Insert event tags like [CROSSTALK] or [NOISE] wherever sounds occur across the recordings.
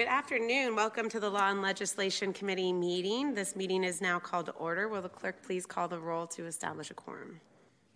Good afternoon. Welcome to the Law and Legislation Committee meeting. This meeting is now called to order. Will the clerk please call the roll to establish a quorum?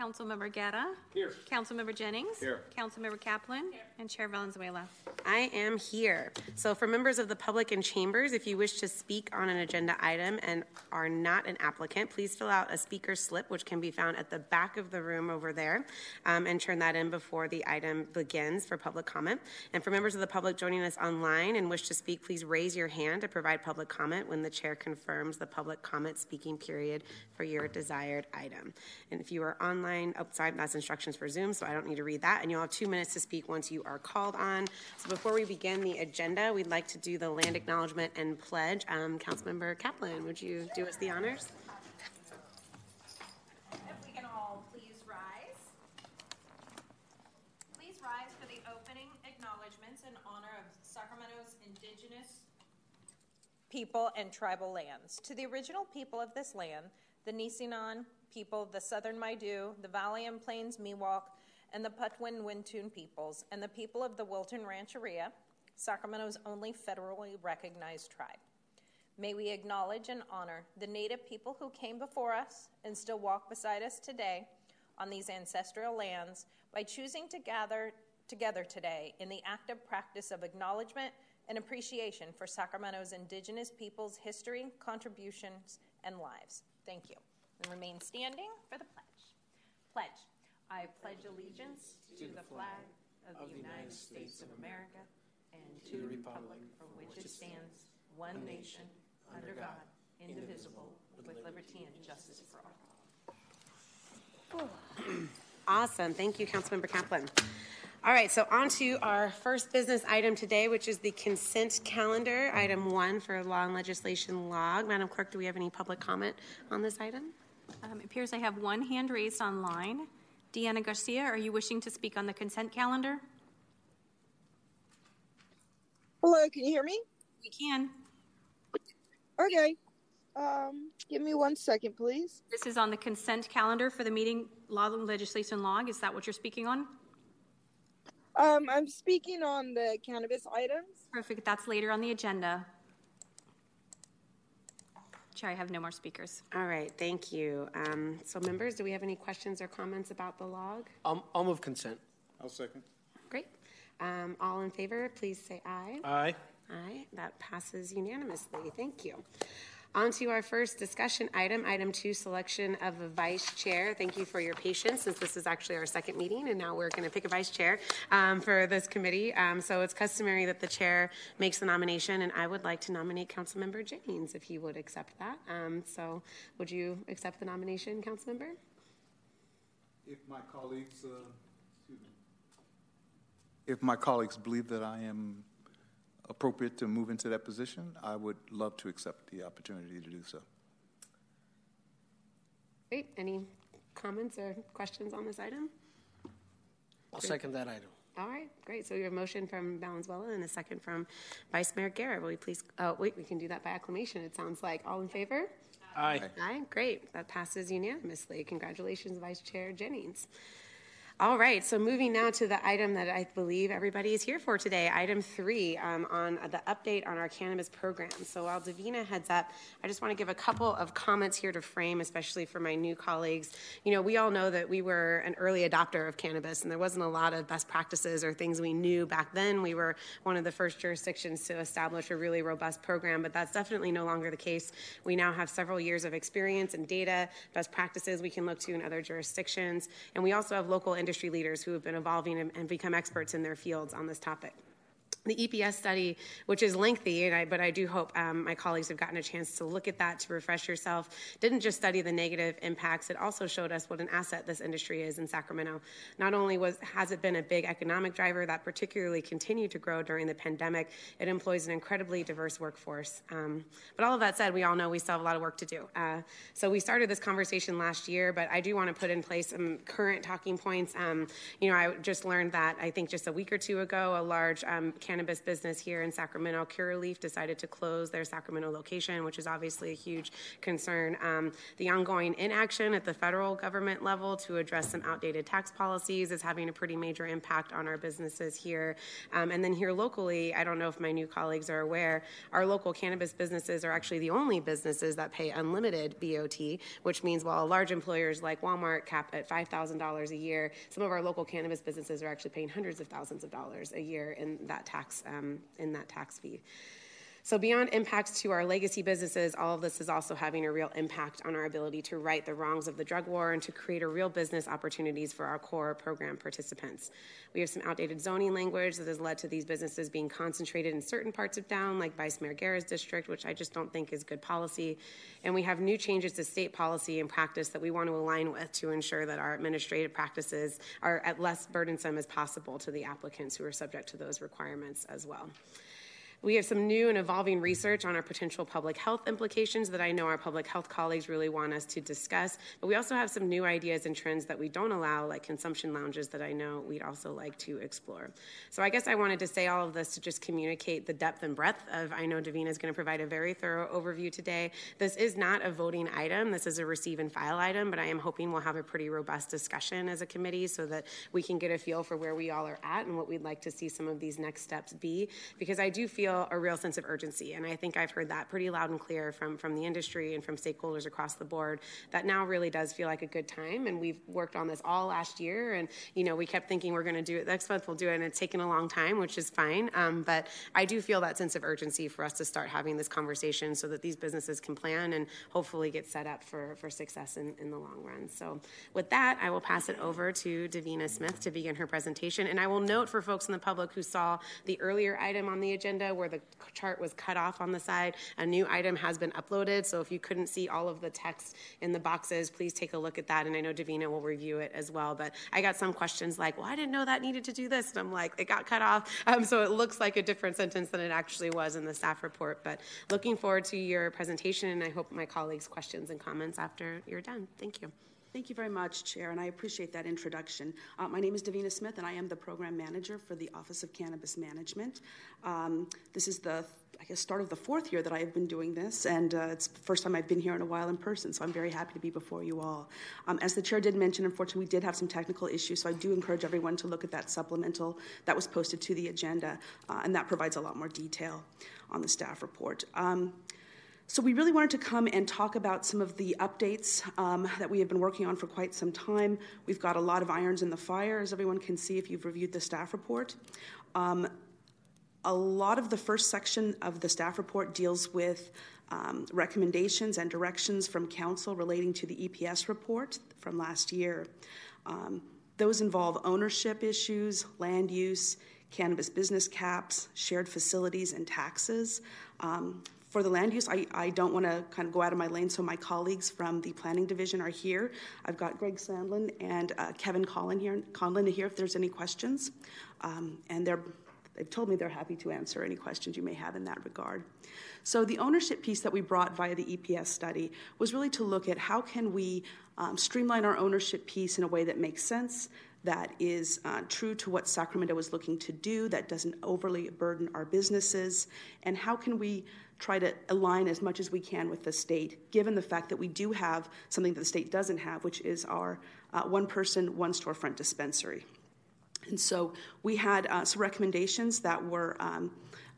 Councilmember Guerra. Here. Councilmember Jennings. Here. Councilmember Kaplan. Here. And Chair Valenzuela. I am here. So, for members of the public and chambers, if you wish to speak on an agenda item and are not an applicant, please fill out a speaker slip, which can be found at the back of the room over there, um, and turn that in before the item begins for public comment. And for members of the public joining us online and wish to speak, please raise your hand to provide public comment when the chair confirms the public comment speaking period for your desired item. And if you are online, outside, that's instructions for Zoom, so I don't need to read that. And you'll have two minutes to speak once you are called on. So before we begin the agenda, we'd like to do the land acknowledgement and pledge. Um, Councilmember Kaplan, would you do us the honors? If we can all please rise. Please rise for the opening acknowledgements in honor of Sacramento's indigenous people and tribal lands. To the original people of this land, the Nisenan people, of the Southern Maidu, the Valley and Plains Miwok, and the Patwin Wintun peoples, and the people of the Wilton Rancheria, Sacramento's only federally recognized tribe. May we acknowledge and honor the Native people who came before us and still walk beside us today on these ancestral lands by choosing to gather together today in the active practice of acknowledgement and appreciation for Sacramento's indigenous peoples' history, contributions, and lives. Thank you. And remain standing for the pledge. Pledge. I pledge allegiance to the flag of the United States of America and to the republic for which it stands, one nation, under God, indivisible, with liberty and justice for all. Awesome. Thank you, Councilmember Kaplan. All right, so on to our first business item today, which is the consent calendar, item one for law and legislation log. Madam Clerk, do we have any public comment on this item? Um, it appears I have one hand raised online. Deanna Garcia, are you wishing to speak on the consent calendar? Hello, can you hear me? We can. Okay. Um, give me one second, please. This is on the consent calendar for the meeting law and legislation log. Is that what you're speaking on? Um, I'm speaking on the cannabis items. Perfect. That's later on the agenda. Chair, I have no more speakers. All right, thank you. Um, so, members, do we have any questions or comments about the log? I'll, I'll move consent. I'll second. Great. Um, all in favor, please say aye. Aye. Aye, that passes unanimously. Thank you. On to our first discussion item, item two, selection of a vice chair. Thank you for your patience, since this is actually our second meeting, and now we're going to pick a vice chair um, for this committee. Um, so it's customary that the chair makes the nomination, and I would like to nominate Councilmember Jennings, if he would accept that. Um, so would you accept the nomination, Councilmember? If my colleagues, uh, if my colleagues believe that I am appropriate to move into that position, I would love to accept the opportunity to do so. Great. Any comments or questions on this item? I'll second that item. All right, great. So we have a motion from Valenzuela and a second from Vice Mayor Guerra. Will you please, oh, wait, we can do that by acclamation, it sounds like. All in favor? Aye. Aye, great. That passes unanimously. Congratulations, Vice Chair Jennings. All right, so moving now to the item that I believe everybody is here for today, item three um, on the update on our cannabis program. So while Davina heads up, I just want to give a couple of comments here to frame, especially for my new colleagues. You know, we all know that we were an early adopter of cannabis, and there wasn't a lot of best practices or things we knew back then. We were one of the first jurisdictions to establish a really robust program, but that's definitely no longer the case. We now have several years of experience and data, best practices we can look to in other jurisdictions, and we also have local industry leaders who have been evolving and, and become experts in their fields on this topic the EPS study, which is lengthy, I, but I do hope um, my colleagues have gotten a chance to look at that to refresh yourself, didn't just study the negative impacts, it also showed us what an asset this industry is in Sacramento. Not only was, has it been a big economic driver that particularly continued to grow during the pandemic, it employs an incredibly diverse workforce. Um, but all of that said, we all know we still have a lot of work to do. Uh, so we started this conversation last year, but I do want to put in place some current talking points. Um, you know, I just learned that I think just a week or two ago, a large um, cannabis business here in Sacramento. Curaleaf decided to close their Sacramento location, which is obviously a huge concern. Um, the ongoing inaction at the federal government level to address some outdated tax policies is having a pretty major impact on our businesses here. Um, and then here locally, I don't know if my new colleagues are aware, our local cannabis businesses are actually the only businesses that pay unlimited BOT, which means while large employers like Walmart cap at $5,000 a year, some of our local cannabis businesses are actually paying hundreds of thousands of dollars a year in that tax um, in that tax fee. So, beyond impacts to our legacy businesses, all of this is also having a real impact on our ability to right the wrongs of the drug war and to create a real business opportunities for our core program participants. We have some outdated zoning language that has led to these businesses being concentrated in certain parts of town, like Vice Mayor Guerra's district, which I just don't think is good policy. And we have new changes to state policy and practice that we want to align with to ensure that our administrative practices are as less burdensome as possible to the applicants who are subject to those requirements as well. We have some new and evolving research on our potential public health implications that I know our public health colleagues really want us to discuss. But we also have some new ideas and trends that we don't allow, like consumption lounges, that I know we'd also like to explore. So I guess I wanted to say all of this to just communicate the depth and breadth of. I know Davina is going to provide a very thorough overview today. This is not a voting item, this is a receive and file item, but I am hoping we'll have a pretty robust discussion as a committee so that we can get a feel for where we all are at and what we'd like to see some of these next steps be. Because I do feel feel a real sense of urgency. And I think I've heard that pretty loud and clear from, from the industry and from stakeholders across the board that now really does feel like a good time. And we've worked on this all last year. And, you know, we kept thinking we're going to do it next month, we'll do it. And it's taken a long time, which is fine. Um, but I do feel that sense of urgency for us to start having this conversation so that these businesses can plan and hopefully get set up for, for success in, in the long run. So with that, I will pass it over to Davina Smith to begin her presentation. And I will note for folks in the public who saw the earlier item on the agenda where the chart was cut off on the side. A new item has been uploaded, so if you couldn't see all of the text in the boxes, please take a look at that. And I know Davina will review it as well. But I got some questions like, well, I didn't know that needed to do this. And I'm like, it got cut off. Um, so it looks like a different sentence than it actually was in the staff report. But looking forward to your presentation, and I hope my colleagues' questions and comments after you're done. Thank you. Thank you very much, Chair, and I appreciate that introduction. Uh, my name is Davina Smith, and I am the Program Manager for the Office of Cannabis Management. Um, this is the I guess, start of the fourth year that I have been doing this, and uh, it's the first time I've been here in a while in person, so I'm very happy to be before you all. Um, as the chair did mention, unfortunately, we did have some technical issues, so I do encourage everyone to look at that supplemental that was posted to the agenda, uh, and that provides a lot more detail on the staff report. Um, so, we really wanted to come and talk about some of the updates um, that we have been working on for quite some time. We've got a lot of irons in the fire, as everyone can see if you've reviewed the staff report. Um, a lot of the first section of the staff report deals with um, recommendations and directions from council relating to the EPS report from last year. Um, those involve ownership issues, land use, cannabis business caps, shared facilities, and taxes. Um, for the land use, I, I don't want to kind of go out of my lane, so my colleagues from the planning division are here. I've got Greg Sandlin and uh, Kevin Conlin here, Conlin here if there's any questions. Um, and they're, they've told me they're happy to answer any questions you may have in that regard. So the ownership piece that we brought via the EPS study was really to look at how can we um, streamline our ownership piece in a way that makes sense, that is uh, true to what Sacramento is looking to do, that doesn't overly burden our businesses, and how can we try to align as much as we can with the state, given the fact that we do have something that the state doesn't have, which is our uh, one person, one storefront dispensary. And so we had uh, some recommendations that were um,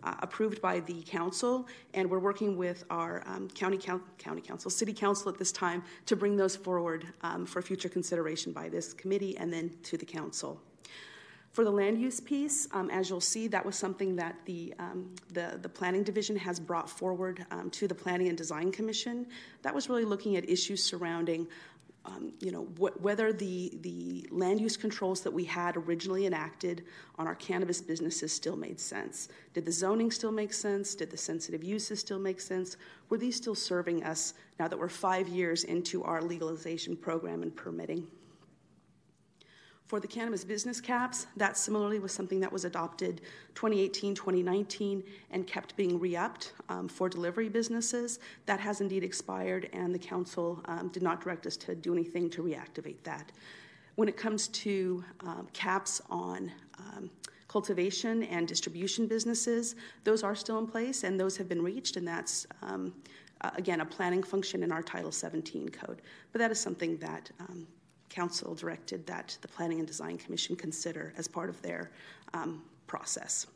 uh, approved by the council, and we're working with our um, county, county council, city council at this time to bring those forward um, for future consideration by this committee and then to the council. For the land use piece, um, as you'll see, that was something that the, um, the, the, Planning Division has brought forward um, to the Planning and Design Commission. That was really looking at issues surrounding um, you know, wh- whether the, the land use controls that we had originally enacted on our cannabis businesses still made sense. Did the zoning still make sense? Did the sensitive uses still make sense? Were these still serving us now that we're five years into our legalization program and permitting? For the cannabis business caps, that similarly was something that was adopted 2018, 2019, and kept being re upped um, for delivery businesses. That has indeed expired, and the council um, did not direct us to do anything to reactivate that. When it comes to um, caps on um, cultivation and distribution businesses, those are still in place and those have been reached, and that's, um, uh, again, a planning function in our Title 17 code. But that is something that um, Council directed that the Planning and Design Commission consider as part of their um, process.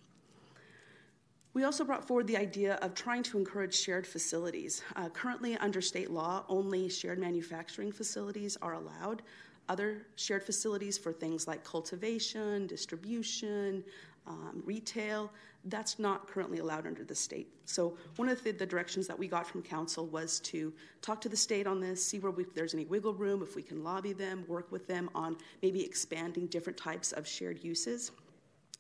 We also brought forward the idea of trying to encourage shared facilities. Uh, currently, under state law, only shared manufacturing facilities are allowed. Other shared facilities for things like cultivation, distribution, um, retail, that's not currently allowed under the state. So, one of the, the, directions that we got from council was to talk to the state on this, see where we, if there's any wiggle room, if we can lobby them, work with them on maybe expanding different types of shared uses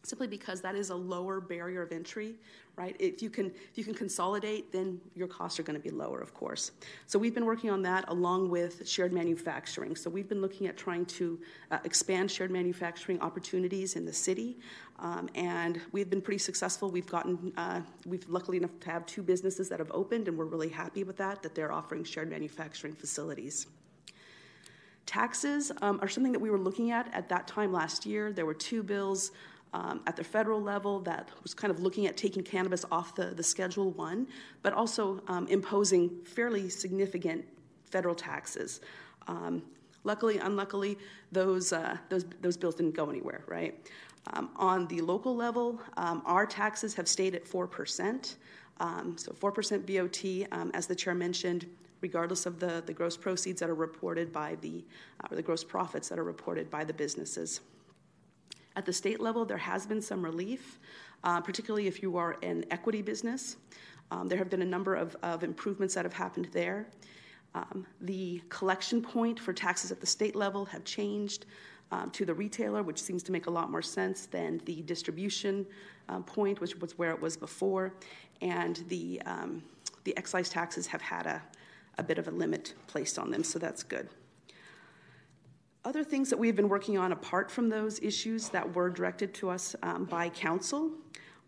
simply because that is a lower barrier of entry right? If you can if you can consolidate then your costs are going to be lower of course. So we've been working on that along with shared manufacturing. So we've been looking at trying to uh, expand shared manufacturing opportunities in the city um, and we've been pretty successful. We've gotten uh, we've luckily enough to have two businesses that have opened and we're really happy with that that they're offering shared manufacturing facilities. Taxes um, are something that we were looking at at that time last year. There were two bills um, at the federal level that was kind of looking at taking cannabis off the, the Schedule 1, but also um, imposing fairly significant federal taxes. Um, luckily, unluckily, those, uh, those, those bills didn't go anywhere, right? Um, on the local level, um, our taxes have stayed at 4%. Um, so 4% BOT, as the chair mentioned, regardless of the, the gross proceeds that are reported by the, uh, or the gross profits that are reported by the businesses. At the state level, there has been some relief, uh, particularly if you are an equity business. Um, there have been a number of, of improvements that have happened there. Um, the collection point for taxes at the state level have changed um, to the retailer, which seems to make a lot more sense than the distribution uh, point, which was where it was before. And the, um, the excise taxes have had a, a bit of a limit placed on them, so that's good. Other things that we've been working on apart from those issues that were directed to us um, by council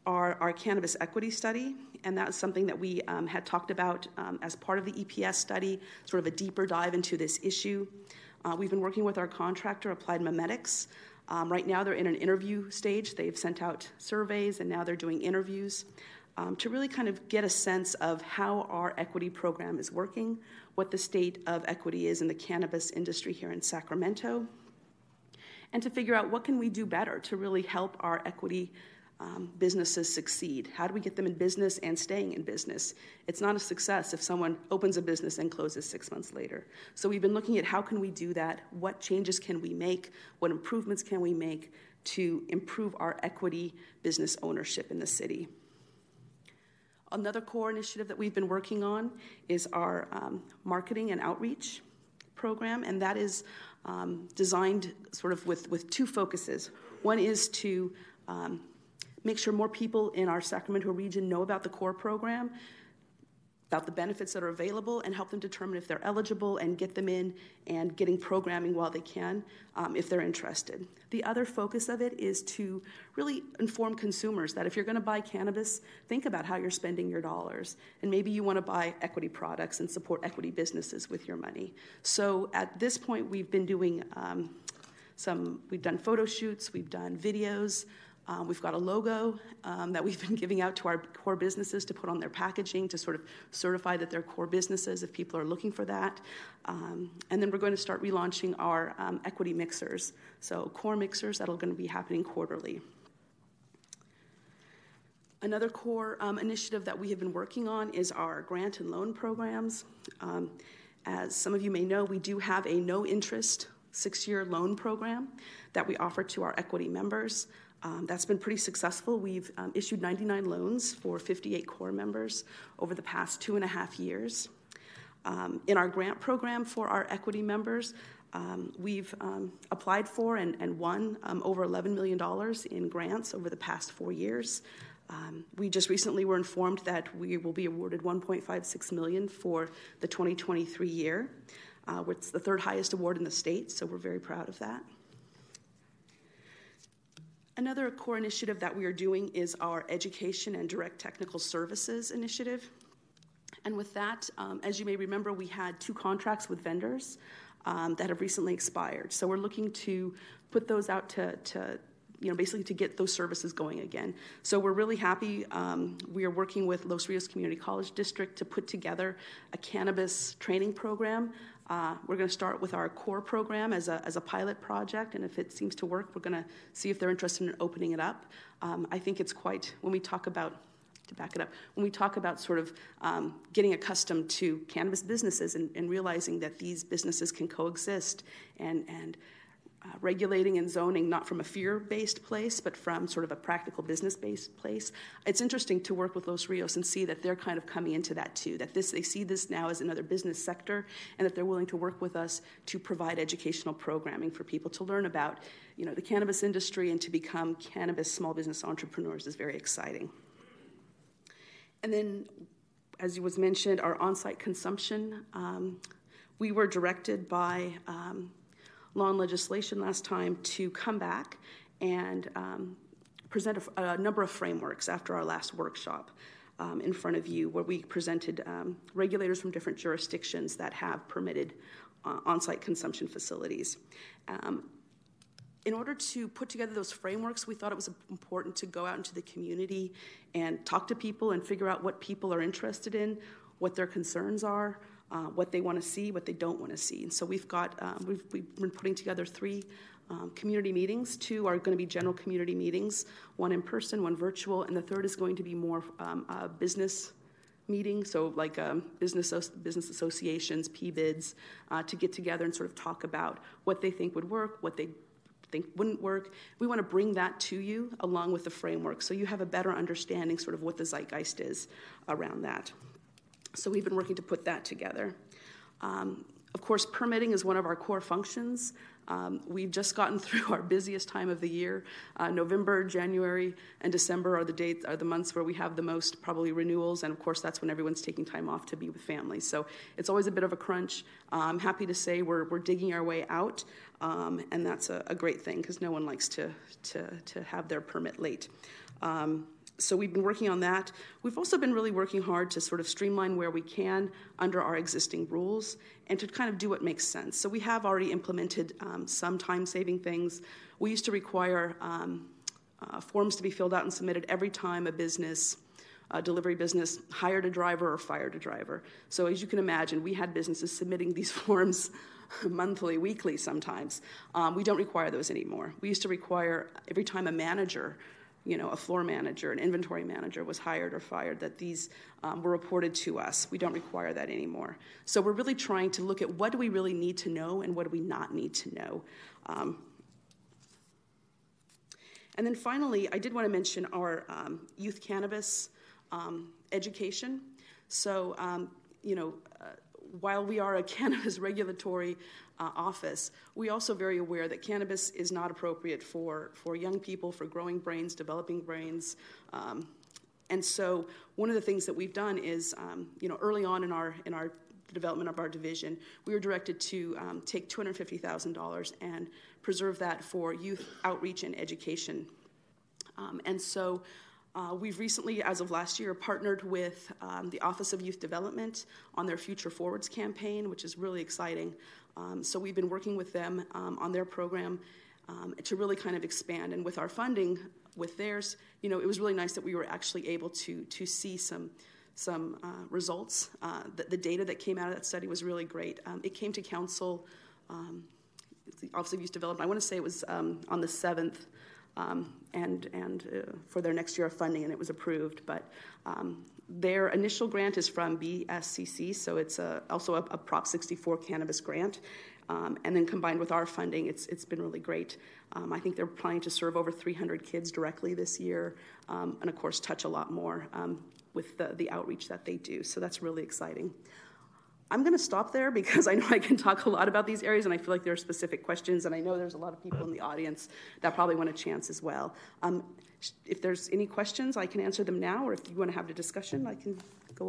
are our cannabis equity study, and that's something that we um, had talked about um, as part of the EPS study, sort of a deeper dive into this issue. Uh, we've been working with our contractor, Applied Memetics. Um, right now, they're in an interview stage. They've sent out surveys, and now they're doing interviews um, to really kind of get a sense of how our equity program is working, what the state of equity is in the cannabis industry here in Sacramento, and to figure out what can we do better to really help our equity um, businesses succeed. How do we get them in business and staying in business? It's not a success if someone opens a business and closes six months later. So we've been looking at how can we do that? What changes can we make? What improvements can we make to improve our equity business ownership in the city? Another core initiative that we've been working on is our um, marketing and outreach program, and that is um, designed sort of with, with two focuses. One is to um, make sure more people in our Sacramento region know about the core program about the benefits that are available and help them determine if they're eligible and get them in and getting programming while they can um, if they're interested. The other focus of it is to really inform consumers that if you're going to buy cannabis, think about how you're spending your dollars. And maybe you want to buy equity products and support equity businesses with your money. So at this point, we've been doing um, some, we've done photo shoots, we've done videos. Um, we've got a logo um, that we've been giving out to our core businesses to put on their packaging to sort of certify that they're core businesses if people are looking for that. Um, and then we're going to start relaunching our um, equity mixers. So, core mixers that'll going to be happening quarterly. Another core um, initiative that we have been working on is our grant and loan programs. Um, as some of you may know, we do have a no interest six year loan program that we offer to our equity members. Um, that's been pretty successful. We've um, issued 99 loans for 58 core members over the past two and a half years. Um, in our grant program for our equity members, um, we've um, applied for and, and won um, over $11 million in grants over the past four years. we just recently were informed that we will be awarded 1.56 million for the 2023 year. Uh, it's the third highest award in the state, so we're very proud of that. Another core initiative that we are doing is our Education and Direct Technical Services initiative. And with that, um, as you may remember, we had two contracts with vendors um, that have recently expired. So we're looking to put those out to, to you know, basically to get those services going again. So we're really happy. Um, we are working with Los Rios Community College District to put together a cannabis training program. Uh, we're going to start with our core program as a, as a pilot project, and if it seems to work, we're going to see if they're interested in opening it up. Um, I think it's quite, when we talk about to back it up, when we talk about sort of um, getting accustomed to cannabis businesses and, and, realizing that these businesses can coexist and, and uh, regulating and zoning not from a fear based place, but from sort of a practical business based place. It's interesting to work with Los Rios and see that they're kind of coming into that too, that this, they see this now as another business sector and that they're willing to work with us to provide educational programming for people to learn about you know, the cannabis industry and to become cannabis small business entrepreneurs is very exciting. And then, as was mentioned, our on site consumption. Um, we were directed by um, law and legislation last time to come back and um, present a, a, number of frameworks after our last workshop um, in front of you, where we presented um, regulators from different jurisdictions that have permitted uh, on site consumption facilities. Um, in order to put together those frameworks, we thought it was important to go out into the community and talk to people and figure out what people are interested in, what their concerns are, uh, what they want to see, what they don't want to see. And so we've got um, we've, we've been putting together three um, community meetings. Two are going to be general community meetings, one in person, one virtual, and the third is going to be more um, business meeting, so like um, business business associations, PBIDs, uh, to get together and sort of talk about what they think would work, what they think wouldn't work. We want to bring that to you along with the framework so you have a better understanding sort of what the zeitgeist is around that. So we've been working to put that together. Um, of course, permitting is one of our core functions. Um, we've just gotten [LAUGHS] through our busiest time of the year. Uh, November, January, and December are the dates, are the months where we have the most probably renewals, and of course that's when everyone's taking time off to be with families. So it's always a bit of a crunch. Uh, I'm happy to say we're, we're digging our way out, um, and that's a, a great thing because no one likes to, to, to have their permit late. Um, so we've been working on that. We've also been really working hard to sort of streamline where we can under our existing rules and to kind of do what makes sense. So we have already implemented um, some time saving things. We used to require um, uh, forms to be filled out and submitted every time a business. A delivery business hired a driver or fired a driver. So, as you can imagine, we had businesses submitting these [LAUGHS] forms monthly, weekly sometimes. Um, we don't require those anymore. We used to require every time a manager you know, a floor manager, an inventory manager was hired or fired, that these um, were reported to us. We don't require that anymore. So we're really trying to look at what do we really need to know and what do we not need to know. Um, and then finally, I did want to mention our um, youth cannabis um, education. So, um, you know, uh, while we are a [LAUGHS] cannabis regulatory uh, office, we also very aware that cannabis is not appropriate for, for young people, for growing brains, developing brains. Um, and so one of the things that we've done is, um, you know, early on in our, in our development of our division, we were directed to um, take $250,000 and preserve that for youth outreach and education. Um, and so uh, we've recently, as of last year, partnered with um, the Office of Youth Development on their Future Forwards campaign, which is really exciting. Um, so we've been working with them um, on their program um, to really kind of expand. And with our funding, with theirs, you know, it was really nice that we were actually able to to see some some uh, results. Uh, the, the, data that came out of that study was really great. Um, it came to council, um, the Office of Youth Development. I want to say it was on the seventh um, and, and uh, for their next year of funding, and it was approved. But um, their initial grant is from BSCC, so it's a, also a, a, Prop 64 cannabis grant. Um, and then combined with our funding, it's, it's been really great. Um, I think they're planning to serve over 300 kids directly this year, um, and of course, touch a lot more um, with the, the outreach that they do. So that's really exciting. I'm going to stop there because I know I can talk a lot about these areas and I feel like there are specific questions, and I know there's a lot of people in the audience that probably want a chance as well. Um, if there's any questions, I can answer them now, or if you want to have a discussion, I can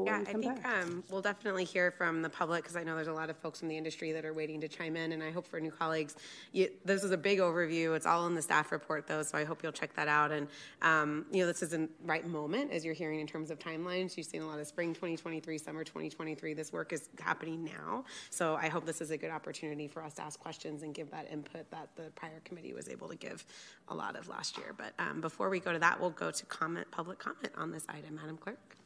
Yeah, and I come think back. um, we'll definitely hear from the public because I know there's a lot of folks in the industry that are waiting to chime in, and I hope for new colleagues. You, this is a big overview. It's all in the staff report, though, so I hope you'll check that out. And um, you know, this isn't right moment as you're hearing in terms of timelines. You've seen a lot of spring 2023, summer 2023. This work is happening now, so I hope this is a good opportunity for us to ask questions and give that input that the prior committee was able to give a lot of last year. But um, before we go to that, we'll go to comment, public comment on this item, Madam Clerk.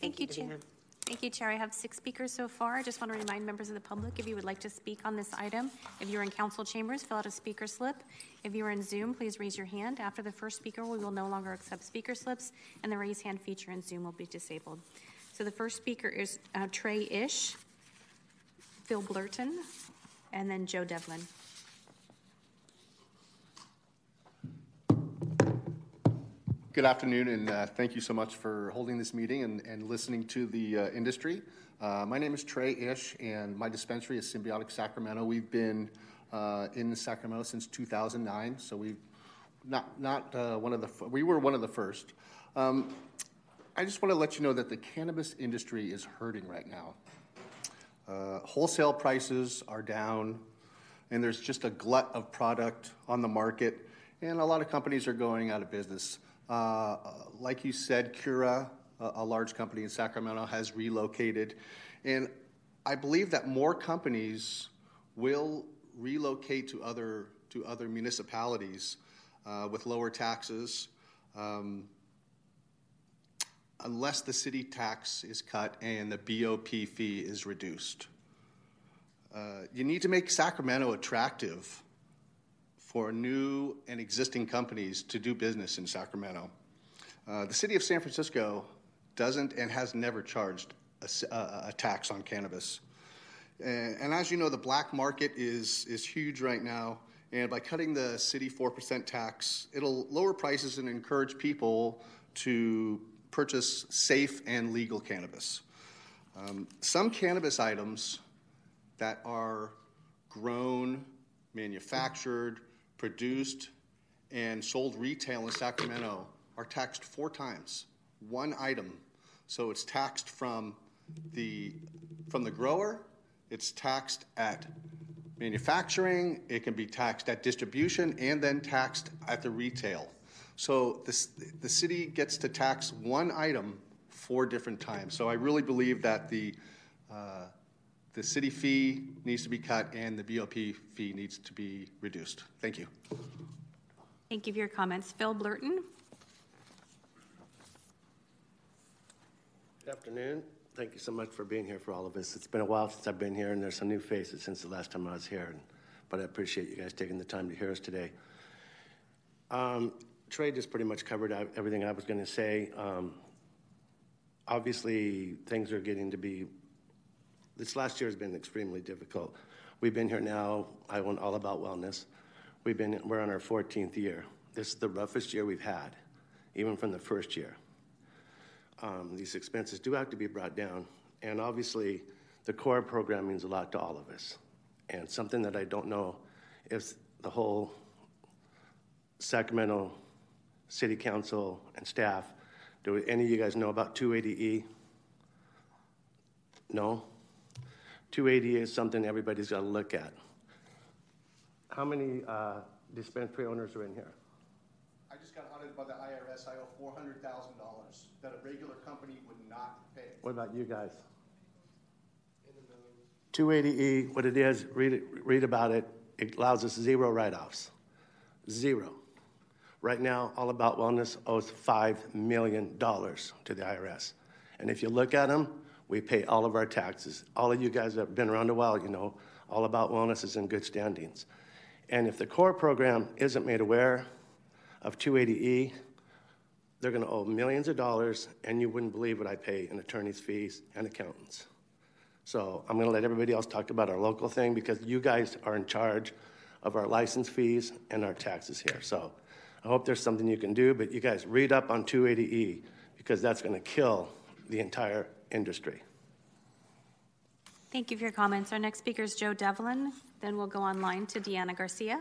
Thank you, Chair. Davina. Thank you, Chair. I have six speakers so far. I just want to remind members of the public, if you would like to speak on this item, if you're in council chambers, fill out a speaker slip. If you're in Zoom, please raise your hand. After the first speaker, we will no longer accept speaker slips, and the raise hand feature in Zoom will be disabled. So the first speaker is uh, Trey Ish, Phil Blurton, and then Joe Devlin. Good afternoon, and uh, thank you so much for holding this meeting and, and listening to the uh, industry. Uh, my name is Trey Ish, and my dispensary is Symbiotic Sacramento. We've been uh, in Sacramento since 2009, so we've not not uh, one of the we were one of the first. Um, I just want to let you know that the cannabis industry is hurting right now. Uh, wholesale prices are down, and there's just a glut of product on the market, and a lot of companies are going out of business. Uh, like you said, Cura, a, large company in Sacramento, has relocated, and I believe that more companies will relocate to other to other municipalities uh, with lower taxes. Um, unless the city tax is cut and the BOP fee is reduced. Uh, you need to make Sacramento attractive for new and existing companies to do business in Sacramento. Uh, the city of San Francisco doesn't and has never charged a tax on cannabis. And, and as you know, the black market is, is huge right now. And by cutting the city 4% tax, it'll lower prices and encourage people to purchase safe and legal cannabis. Um, some cannabis items that are grown, manufactured, produced, and sold retail in Sacramento are taxed four times. One item. So it's taxed from the from the grower, it's taxed at manufacturing, it can be taxed at distribution, and then taxed at the retail. So this, the city gets to tax one item four different times. So I really believe that the uh, the city fee needs to be cut and the BOP fee needs to be reduced. Thank you. Thank you for your comments. Phil Blurton? Good afternoon. Thank you so much for being here for all of us. It's been a while since I've been here, and there's some new faces since the last time I was here. and- But I appreciate you guys taking the time to hear us today. Um, Trey just pretty much covered everything I was going to say. Um, obviously, things are getting to be. This last year has been extremely difficult. We've been here now. I went all about wellness. We've been. We're on our 14th year. This is the roughest year we've had, even from the first year um, these expenses do have to be brought down. And obviously, the core program means a lot to all of us. And something that I don't know if the whole Sacramento City Council and staff, do any of you guys know about 280E? No? 280 is something everybody's got to look at. How many uh, dispensary owners are in here? I just got audited by the IRS. I owe four hundred thousand dollars that a regular company would not pay. What about you guys? 280E, what it is, read, it, read about it. It allows us zero write offs. Zero. Right now, All About Wellness owes $5 million to the IRS. And if you look at them, we pay all of our taxes. All of you guys that have been around a while, you know, All About Wellness is in good standings. And if the core program isn't made aware of 280E, they're going to owe millions of dollars, and you wouldn't believe what I pay in attorney's fees and accountants. So I'm going to let everybody else talk about our local thing because you guys are in charge of our license fees and our taxes here. So I hope there's something you can do, but you guys read up on 280E because that's going to kill the entire industry. Thank you for your comments. Our next speaker is Joe Devlin. Then we'll go online to Deanna Garcia.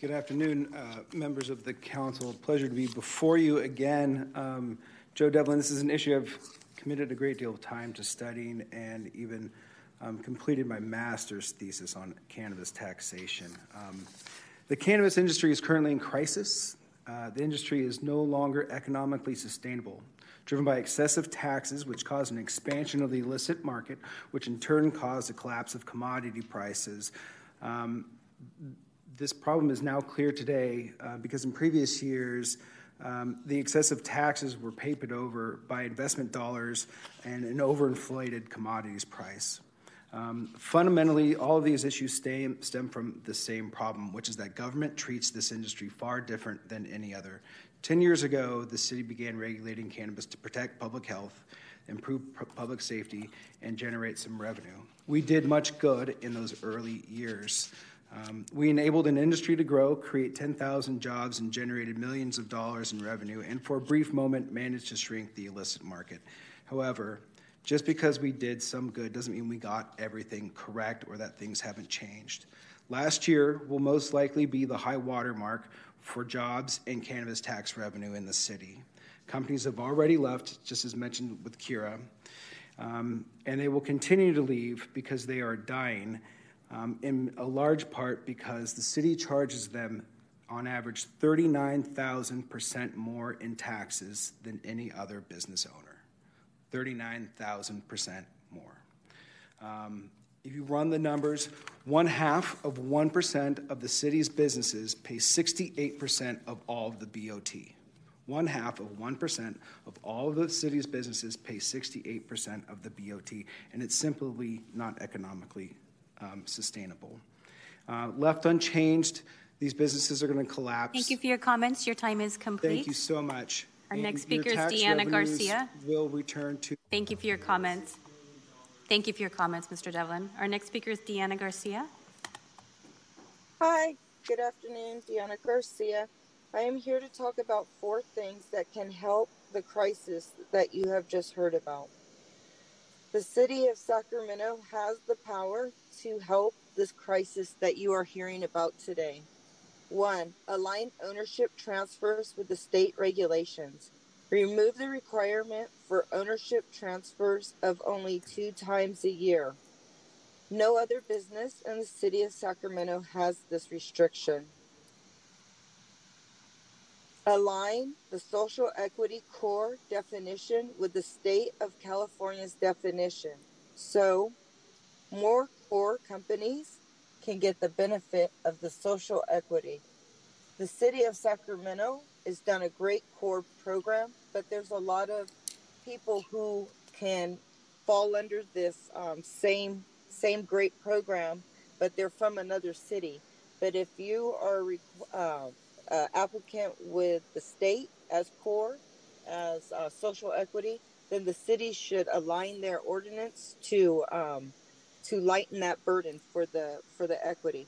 Good afternoon, uh, members of the council. Pleasure to be before you again. Um, Joe Devlin, this is an issue I've committed a great deal of time to studying and even um, completed my master's thesis on cannabis taxation. Um, the cannabis industry is currently in crisis. Uh, the industry is no longer economically sustainable, driven by excessive taxes, which cause an expansion of the illicit market, which in turn caused a collapse of commodity prices. Um, this problem is now clear today uh, because in previous years, um, the excessive taxes were papered over by investment dollars and an overinflated commodities price. Um, fundamentally, all of these issues stem, stem from the same problem, which is that government treats this industry far different than any other. Ten years ago, the city began regulating cannabis to protect public health, improve public safety, and generate some revenue. We did much good in those early years. Um, we enabled an industry to grow, create 10,000 jobs, and generated millions of dollars in revenue, and for a brief moment managed to shrink the illicit market. However, just because we did some good doesn't mean we got everything correct or that things haven't changed. Last year will most likely be the high water mark for jobs and cannabis tax revenue in the city. Companies have already left, just as mentioned with Kira, um, and they will continue to leave because they are dying um, in a large part because the city charges them on average 39,000% more in taxes than any other business owner. 39,000% more. Um, if you run the numbers, one half of 1% of the city's businesses pay 68% of all of the BOT. One half of 1% of all of the city's businesses pay 68% of the BOT, and it's simply not economically um, sustainable. Uh, left unchanged, these businesses are going to collapse. Thank you for your comments. Your time is complete. Thank you so much. Our And next speaker is tax Deanna revenues Garcia. Will return to Thank you for your comments. Thank you for your comments, Mr. Devlin. Our next speaker is Deanna Garcia. Hi, good afternoon, Deanna Garcia. I am here to talk about four things that can help the crisis that you have just heard about. The city of Sacramento has the power to help this crisis that you are hearing about today. One, align ownership transfers with the state regulations. Remove the requirement for ownership transfers of only two times a year. No other business in the city of Sacramento has this restriction. Align the social equity core definition with the state of California's definition. So, more core companies can get the benefit of the social equity. The city of Sacramento has done a great core program, but there's a lot of people who can fall under this um, same same great program, but they're from another city. But if you are uh, uh, applicant with the state as core, as uh, social equity, then the city should align their ordinance to um, to lighten that burden for the for the equity.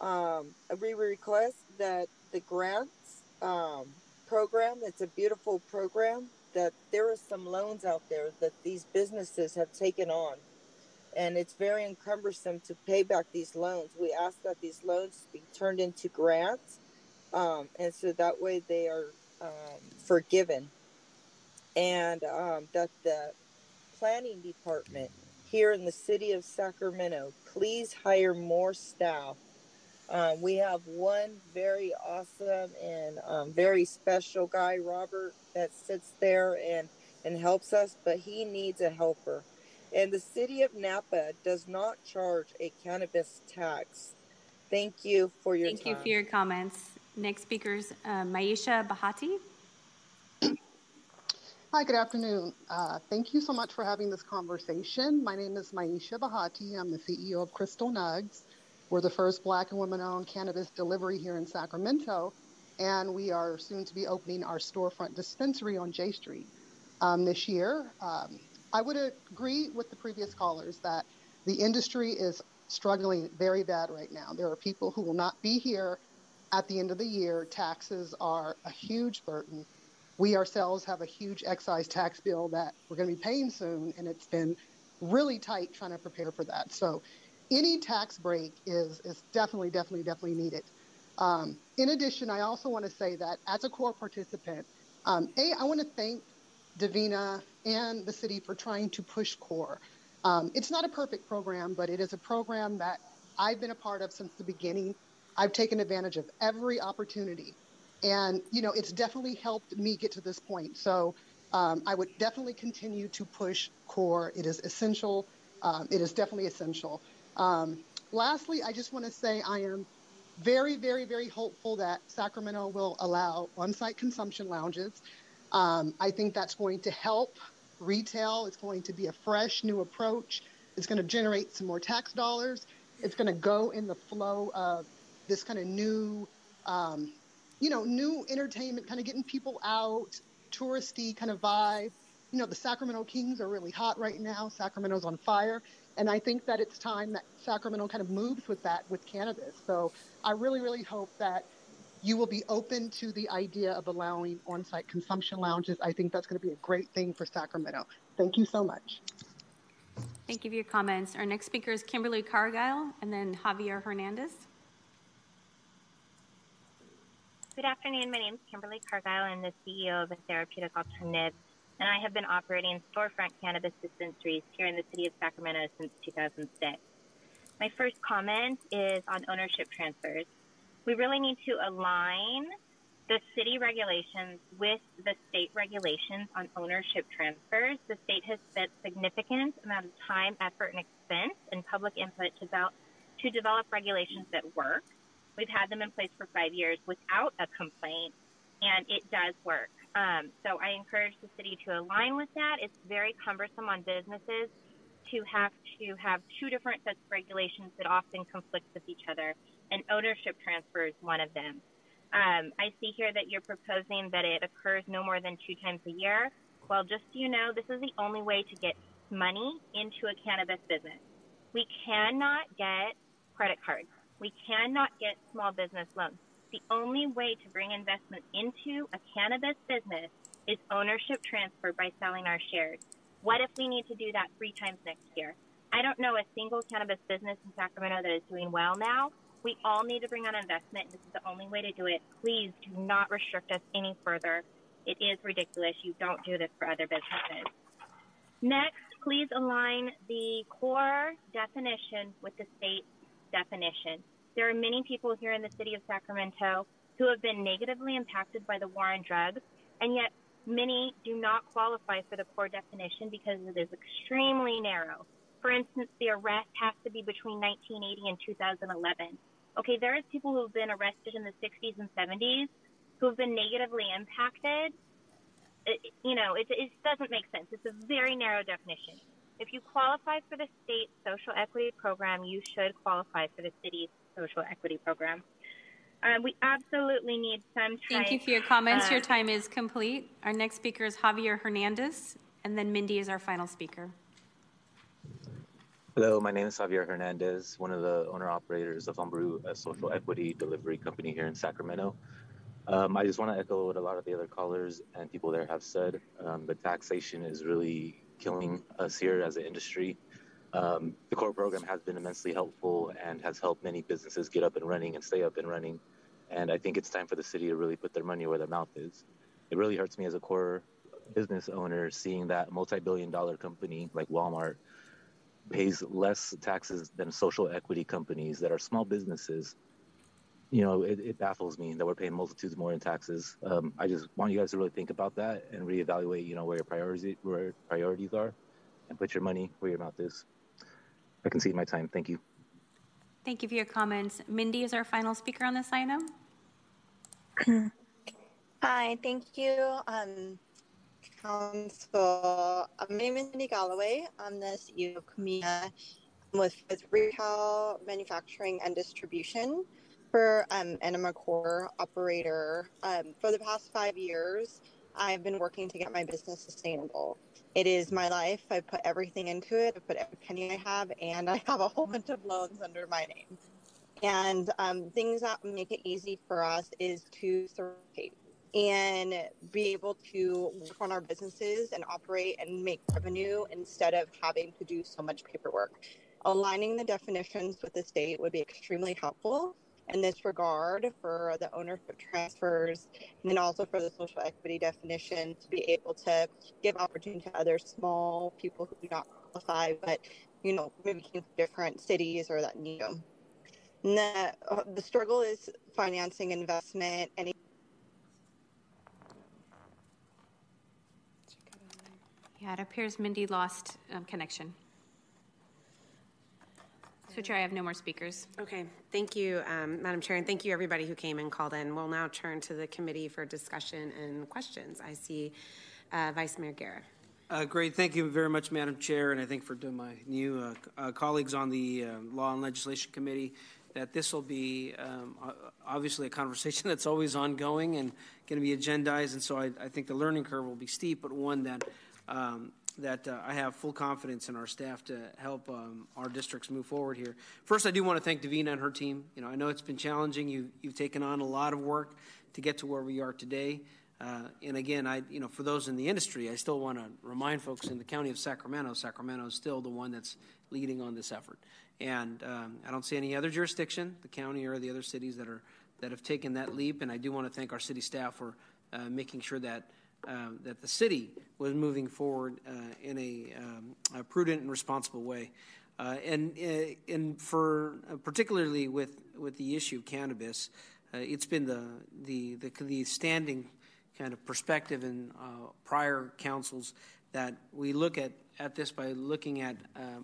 Um, we request that the grants um, program. It's a beautiful program. That there are some loans out there that these businesses have taken on, and it's very encumbersome to pay back these loans. We ask that these loans be turned into grants, um, and so that way they are um, forgiven, and um, that the planning department here in the city of Sacramento, please hire more staff. Um, we have one very awesome and um, very special guy, Robert, that sits there and, and helps us, but he needs a helper. And the city of Napa does not charge a cannabis tax. Thank you for your Thank time. you for your comments. Next speaker is uh, Maisha Bahati. Hi, good afternoon. Uh, thank you so much for having this conversation. My name is Maisha Bahati. I'm the CEO of Crystal Nugs. We're the first Black and women owned cannabis delivery here in Sacramento, and we are soon to be opening our storefront dispensary on J Street um, this year. Um, I would agree with the previous callers that the industry is struggling very bad right now. There are people who will not be here at the end of the year. Taxes are a huge burden we ourselves have a huge excise tax bill that we're going to be paying soon, and it's been really tight trying to prepare for that. So, any tax break is is definitely, definitely, definitely needed. Um, in addition, I also want to say that as a core participant, um, A, I want to thank Davina and the city for trying to push core. Um, it's not a perfect program, but it is a program that I've been a part of since the beginning. I've taken advantage of every opportunity. And, you know, it's definitely helped me get to this point. So um, I would definitely continue to push core. It is essential. Um, it is definitely essential. Um, lastly, I just want to say I am very, very, very hopeful that Sacramento will allow on site consumption lounges. Um, I think that's going to help retail. It's going to be a fresh, new approach. It's going to generate some more tax dollars. It's going to go in the flow of this kind of new, um, you know, new entertainment, kind of getting people out, touristy kind of vibe. You know, the Sacramento Kings are really hot right now. Sacramento's on fire. And I think that it's time that Sacramento kind of moves with that with cannabis. So I really, really hope that you will be open to the idea of allowing on site consumption lounges. I think that's going to be a great thing for Sacramento. Thank you so much. Thank you for your comments. Our next speaker is Kimberly Cargile and then Javier Hernandez. Good afternoon. My name is Kimberly Cargile. I'm the CEO of a therapeutic alternative, and I have been operating storefront cannabis dispensaries here in the city of Sacramento since 2006. My first comment is on ownership transfers. We really need to align the city regulations with the state regulations on ownership transfers. The state has spent significant amount of time, effort, and expense and public input to develop regulations that work. We've had them in place for five years without a complaint, and it does work. Um, so I encourage the city to align with that. It's very cumbersome on businesses to have to have two different sets of regulations that often conflict with each other, and ownership transfer is one of them. Um, I see here that you're proposing that it occurs no more than two times a year. Well, just so you know, this is the only way to get money into a cannabis business. We cannot get credit cards. We cannot get small business loans. The only way to bring investment into a cannabis business is ownership transfer by selling our shares. What if we need to do that three times next year? I don't know a single cannabis business in Sacramento that is doing well now. We all need to bring on investment. This is the only way to do it. Please do not restrict us any further. It is ridiculous. You don't do this for other businesses. Next, please align the core definition with the state definition. There are many people here in the city of Sacramento who have been negatively impacted by the war on drugs, and yet many do not qualify for the core definition because it is extremely narrow. For instance, the arrest has to be between 1980 and 2011. Okay, there is people who have been arrested in the 60s and 70s who have been negatively impacted. It, you know, it, it doesn't make sense. It's a very narrow definition. If you qualify for the state social equity program, you should qualify for the city's social equity program. Um, we absolutely need some type, Thank you for your comments. uh, your time is complete. Our next speaker is Javier Hernandez, and then Mindy is our final speaker. Hello, my name is Javier Hernandez, one of the owner operators of Umbru, a social equity delivery company here in Sacramento. Um, I just want to echo what a lot of the other callers and people there have said. Um, the taxation is really killing us here as an industry. Um, the core program has been immensely helpful and has helped many businesses get up and running and stay up and running. And I think it's time for the city to really put their money where their mouth is. It really hurts me as a core business owner seeing that multi billion dollar company like Walmart pays less taxes than social equity companies that are small businesses. You know, it, it baffles me that we're paying multitudes more in taxes. Um, I just want you guys to really think about that and reevaluate, you know, where your priorities where your priorities are, and put your money where your mouth is. I concede my time. Thank you. Thank you for your comments. Mindy is our final speaker on this item. [CLEARS THROAT] Hi, thank you, um, Council. My name is Mindy Galloway. I'm the CEO of Camilla I'm with, with retail, manufacturing, and distribution for um, Enema Core operator. Um, for the past five years, I've been working to get my business sustainable. It is my life. I put everything into it. I put every penny I have, and I have a whole [LAUGHS] bunch of loans under my name. And um, things that make it easy for us is to survive and be able to work on our businesses and operate and make revenue instead of having to do so much paperwork. Aligning the definitions with the state would be extremely helpful. In this regard for the ownership transfers and then also for the social equity definition to be able to give opportunity to other small people who do not qualify, but you know, maybe came from different cities or that need them. And the, uh, the struggle is financing investment and Yeah, it appears Mindy lost um, connection. So Chair, I have no more speakers. Okay, thank you, um, Madam Chair, and thank you everybody who came and called in. We'll now turn to the committee for discussion and questions. I see uh, Vice Mayor Guerra. Uh, great, thank you very much, Madam Chair, and I think for my new uh, uh, colleagues on the uh, Law and Legislation Committee that this will be um, obviously a conversation [LAUGHS] that's always ongoing and going to be agendized, and so I, I, think the learning curve will be steep, but one that um, that uh, I have full confidence in our staff to help um, our districts move forward here. First, I do want to thank Davina and her team. You know, I know it's been challenging. You, you've taken on a lot of work to get to where we are today. Uh, and again, I, you know, for those in the industry, I still want to remind folks in the county of Sacramento, Sacramento is still the one that's leading on this effort. And um, I don't see any other jurisdiction, the county or the other cities that are that have taken that leap. And I do want to thank our city staff for uh, making sure that um, that the city was moving forward uh, in a, um, a, prudent and responsible way. Uh, and uh, and for uh, particularly with with the issue of cannabis, uh, it's been the, the, the the standing kind of perspective in prior councils that we look at at this by looking at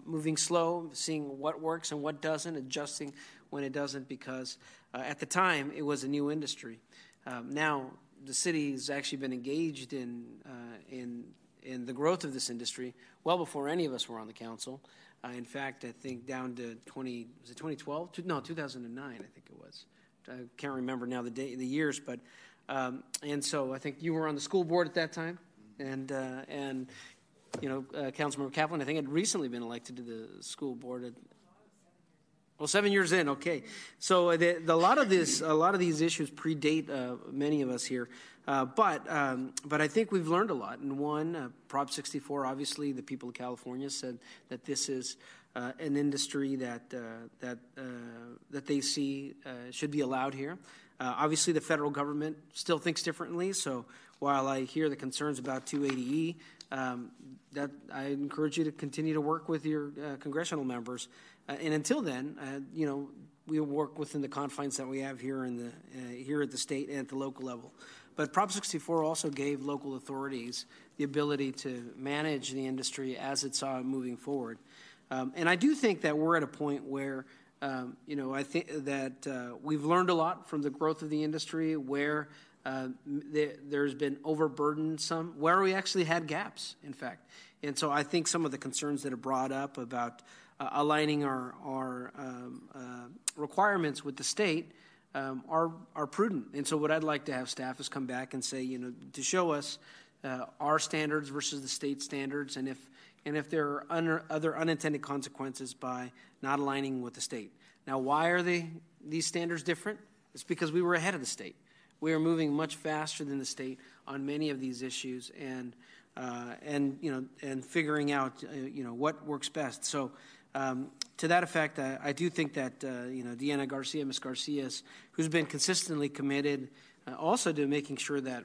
moving slow, seeing what works and what doesn't, adjusting when it doesn't, because at the time it was a new industry. Um, now the city has actually been engaged in, uh, in, in the growth of this industry well before any of us were on the council. Uh, in fact, I think down to 20, was it 2012? No, 2009, I think it was. I can't remember now the, day, the years, but, um, and so I think you were on the school board at that time, and, uh, and you know, uh, Councilmember Kaplan, I think, had recently been elected to the school board. Well, seven years in, okay. So the, the, a lot of this, a lot of these issues predate uh, many of us here, uh, but um, but I think we've learned a lot. And one, uh, Prop 64, obviously, the people of California said that this is uh, an industry that uh, that uh, that they see should be allowed here. obviously, the federal government still thinks differently. So while I hear the concerns about 280E, um, that I encourage you to continue to work with your congressional members uh, and until then, uh, you know, we work within the confines that we have here in the uh, here at the state and at the local level. But Prop 64 also gave local authorities the ability to manage the industry as it saw it moving forward. Um, and I do think that we're at a point where, um, you know, I think that uh, we've learned a lot from the growth of the industry, where uh, there's been overburdened some, where we actually had gaps, in fact. And so I think some of the concerns that are brought up about uh, aligning our, our um, uh, requirements with the state um, are, are prudent. And so, what I'd like to have staff is come back and say, you know, to show us uh, our standards versus the state standards, and if and if there are un- other unintended consequences by not aligning with the state. Now, why are they these standards different? It's because we were ahead of the state. We are moving much faster than the state on many of these issues, and uh, and you know, and figuring out uh, you know what works best. So um, to that effect, I, I do think that uh, you know Deanna Garcia, Ms. Garcia, who's been consistently committed, uh, also to making sure that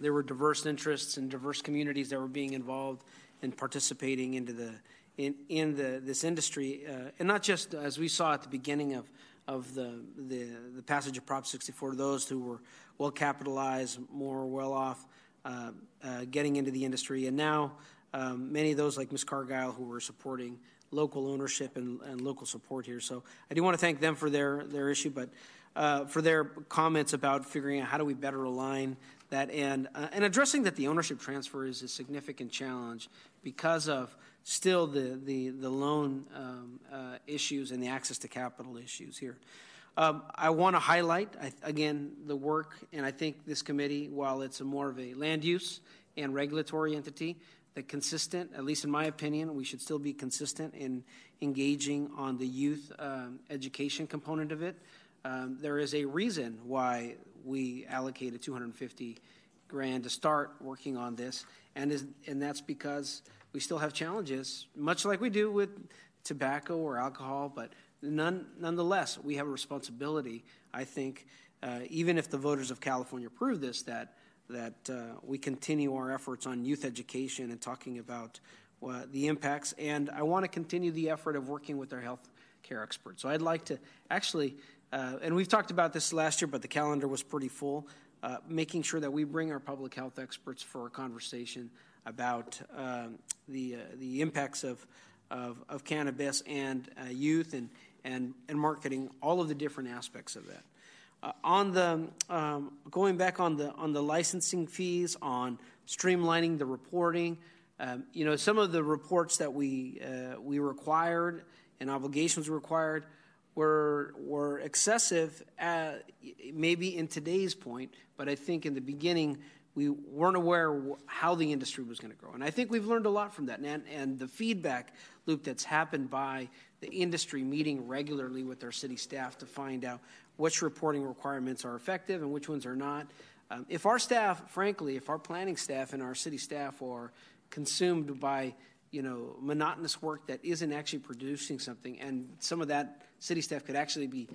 there were diverse interests and diverse communities that were being involved and participating into the in in the this industry, uh, and not just as we saw at the beginning of of the, the the passage of Prop 64 to those who were well capitalized, more well off, uh, uh, getting into the industry, and now um, many of those like Ms. Cargile who were supporting local ownership and, and local support here. So I do want to thank them for their, their issue, but uh, for their comments about figuring out how do we better align that and, uh, and addressing that the ownership transfer is a significant challenge because of still the, the, the loan um, uh, issues and the access to capital issues here. Um, I want to highlight, again, the work, and I think this committee, while it's more of a land use and regulatory entity, that consistent, at least in my opinion, we should still be consistent in engaging on the youth um, education component of it. Um, there is a reason why we allocated 250 grand to start working on this, and is, and that's because we still have challenges, much like we do with tobacco or alcohol, but none, nonetheless, we have a responsibility, I think, uh, even if the voters of California approve this, that, that uh, we continue our efforts on youth education and talking about uh, the impacts. And I want to continue the effort of working with our health care experts. So I'd like to actually, uh, and we've talked about this last year, but the calendar was pretty full, uh, making sure that we bring our public health experts for a conversation about um, the, uh, the impacts of, of, of cannabis and uh, youth and, and, and marketing, all of the different aspects of that. Uh, on the um, going back on the on the licensing fees, on streamlining the reporting, um, you know, some of the reports that we uh, we required and obligations required were were excessive, at, maybe in today's point, but I think in the beginning we weren't aware how the industry was going to grow. And I think we've learned a lot from that. And, and the feedback loop that's happened by the industry meeting regularly with our city staff to find out which reporting requirements are effective and which ones are not. Um, if our staff, frankly, if our planning staff and our city staff are consumed by you know monotonous work that isn't actually producing something, and some of that city staff could actually be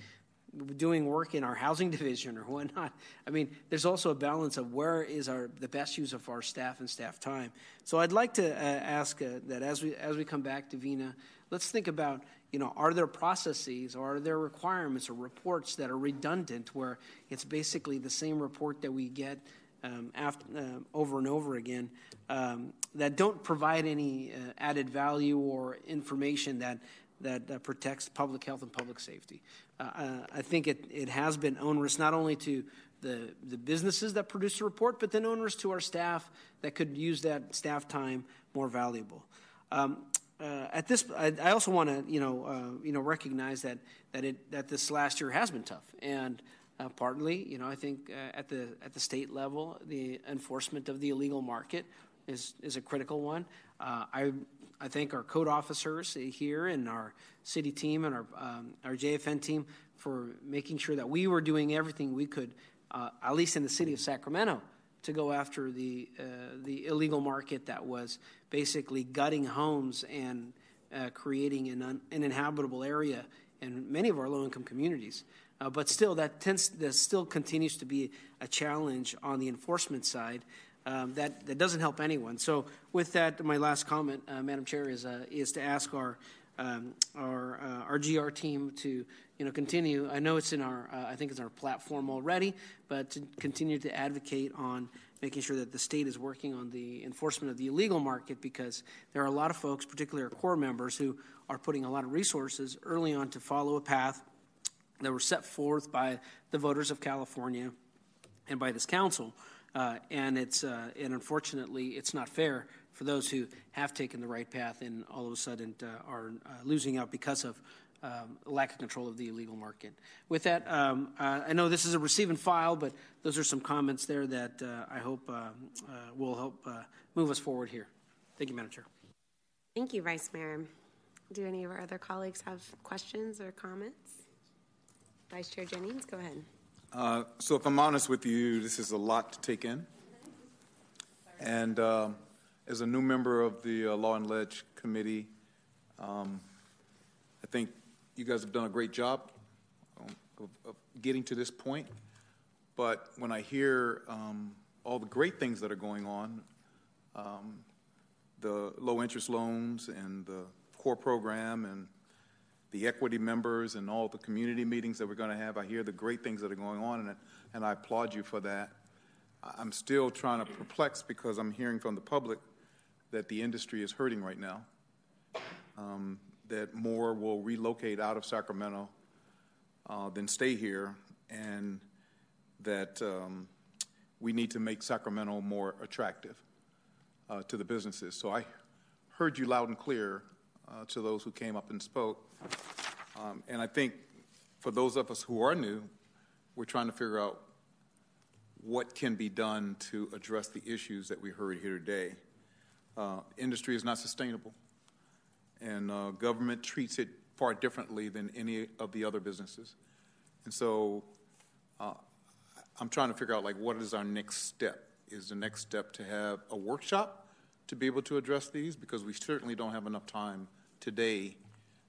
doing work in our housing [LAUGHS] division or whatnot. I mean, there's also a balance of where is our the best use of our staff and staff time. So I'd like to uh, ask uh, that as we as we come back to Vina, let's think about you know are there processes or are there requirements or reports that are redundant where it's basically the same report that we get um, after, uh, over and over again um, that don't provide any uh, added value or information that that uh, protects public health and public safety. Uh, uh, I think it, it has been onerous not only to the, the businesses that produce the report, but then onerous to our staff that could use that staff time more valuable. Um, uh, at this, I, I also want to, you know, uh, you know, recognize that that it that this last year has been tough, and uh, partly, you know, I think uh, at the at the state level, the enforcement of the illegal market is is a critical one. Uh, I I thank our code officers here and our city team and our um, our JFN team for making sure that we were doing everything we could, uh, at least in the city of Sacramento, to go after the uh, the illegal market that was basically gutting homes and uh, creating an un- an inhabitable area in many of our low income communities. Uh, but still, that, tends, that still continues to be a challenge on the enforcement side um, that, that doesn't help anyone. So, with that, my last comment, uh, Madam Chair, is, uh, is to ask our, um, our, uh, our GR team to you know, continue. I know it's in our, uh, I think it's our platform already, but to continue to advocate on making sure that the state is working on the enforcement of the illegal market because there are a lot of folks, particularly our core members, who are putting a lot of resources early on to follow a path that were set forth by the voters of California and by this council uh, and it's uh, and unfortunately, it's not fair for those who have taken the right path and all of a sudden uh, are uh, losing out because of um, lack of control of the illegal market. With that, um, uh, I know this is a receive and file, but those are some comments there that I hope will help move us forward here. Thank you, Madam Chair. Thank you, Vice Mayor. Do any of our other colleagues have questions or comments? Vice Chair Jennings, go ahead. Uh, so, if I'm honest with you, this is a lot to take in. And uh, as a new member of the uh, Law and Ledge Committee, um, I think you guys have done a great job of, of getting to this point. But when I hear um, all the great things that are going on, um, the low interest loans and the core program and the equity members and all the community meetings that we're going to have. I hear the great things that are going on, and, and I applaud you for that. I'm still trying to perplex because I'm hearing from the public that the industry is hurting right now, um, that more will relocate out of Sacramento uh, than stay here, and that um, we need to make Sacramento more attractive uh, to the businesses. So I heard you loud and clear uh, to those who came up and spoke. Um, and I think for those of us who are new, we're trying to figure out what can be done to address the issues that we heard here today. Uh, industry is not sustainable, and uh, government treats it far differently than any of the other businesses. And so uh, I'm trying to figure out like what is our next step? Is the next step to have a workshop to be able to address these? Because we certainly don't have enough time today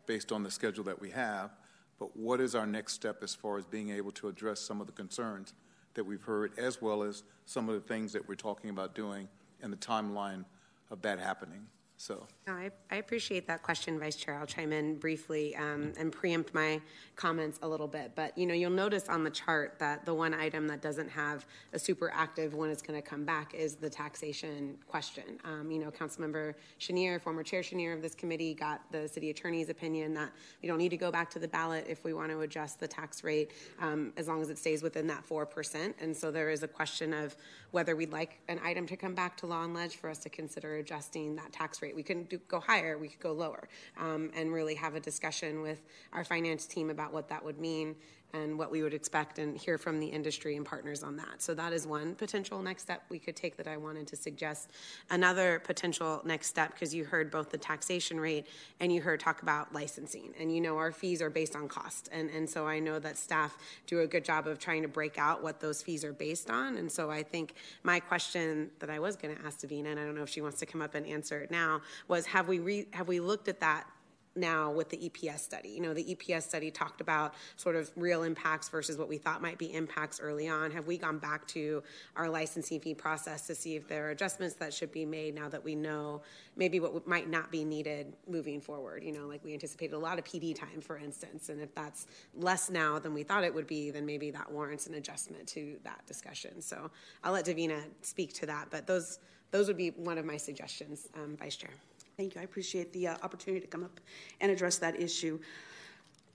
based on the schedule that we have. but what is our next step as far as being able to address some of the concerns that we've heard, as well as some of the things that we're talking about doing and the timeline of that happening? So. No, I, I appreciate that question, Vice Chair. I'll chime in briefly um, and preempt my comments a little bit. But you know, you'll notice on the chart that the one item that doesn't have a super active when it's going to come back is the taxation question. Um, you know, Councilmember Schenirer, former Chair Schenirer of this committee, got the City Attorney's opinion that we don't need to go back to the ballot if we want to adjust the tax rate um, as long as it stays within that four percent. And so there is a question of whether we'd like an item to come back to Law and Ledge for us to consider adjusting that tax rate. We couldn't do, go higher, we could go lower, um, and really have a discussion with our finance team about what that would mean and what we would expect and hear from the industry and partners on that. So that is one potential next step we could take that I wanted to suggest. Another potential next step, because you heard both the taxation rate and you heard talk about licensing. And you know our fees are based on cost. And, and so I know that staff do a good job of trying to break out what those fees are based on. And so I think my question that I was going to ask Davina, and I don't know if she wants to come up and answer it now, was have we re- have we looked at that now with the EPS study. You know, the EPS study talked about sort of real impacts versus what we thought might be impacts early on. Have we gone back to our licensing fee process to see if there are adjustments that should be made now that we know maybe what might not be needed moving forward? You know, like we anticipated a lot of PD time, for instance, and if that's less now than we thought it would be, then maybe that warrants an adjustment to that discussion. So I'll let Davina speak to that, but those those would be one of my suggestions, um, Vice Chair. Thank you. I appreciate the uh, opportunity to come up and address that issue.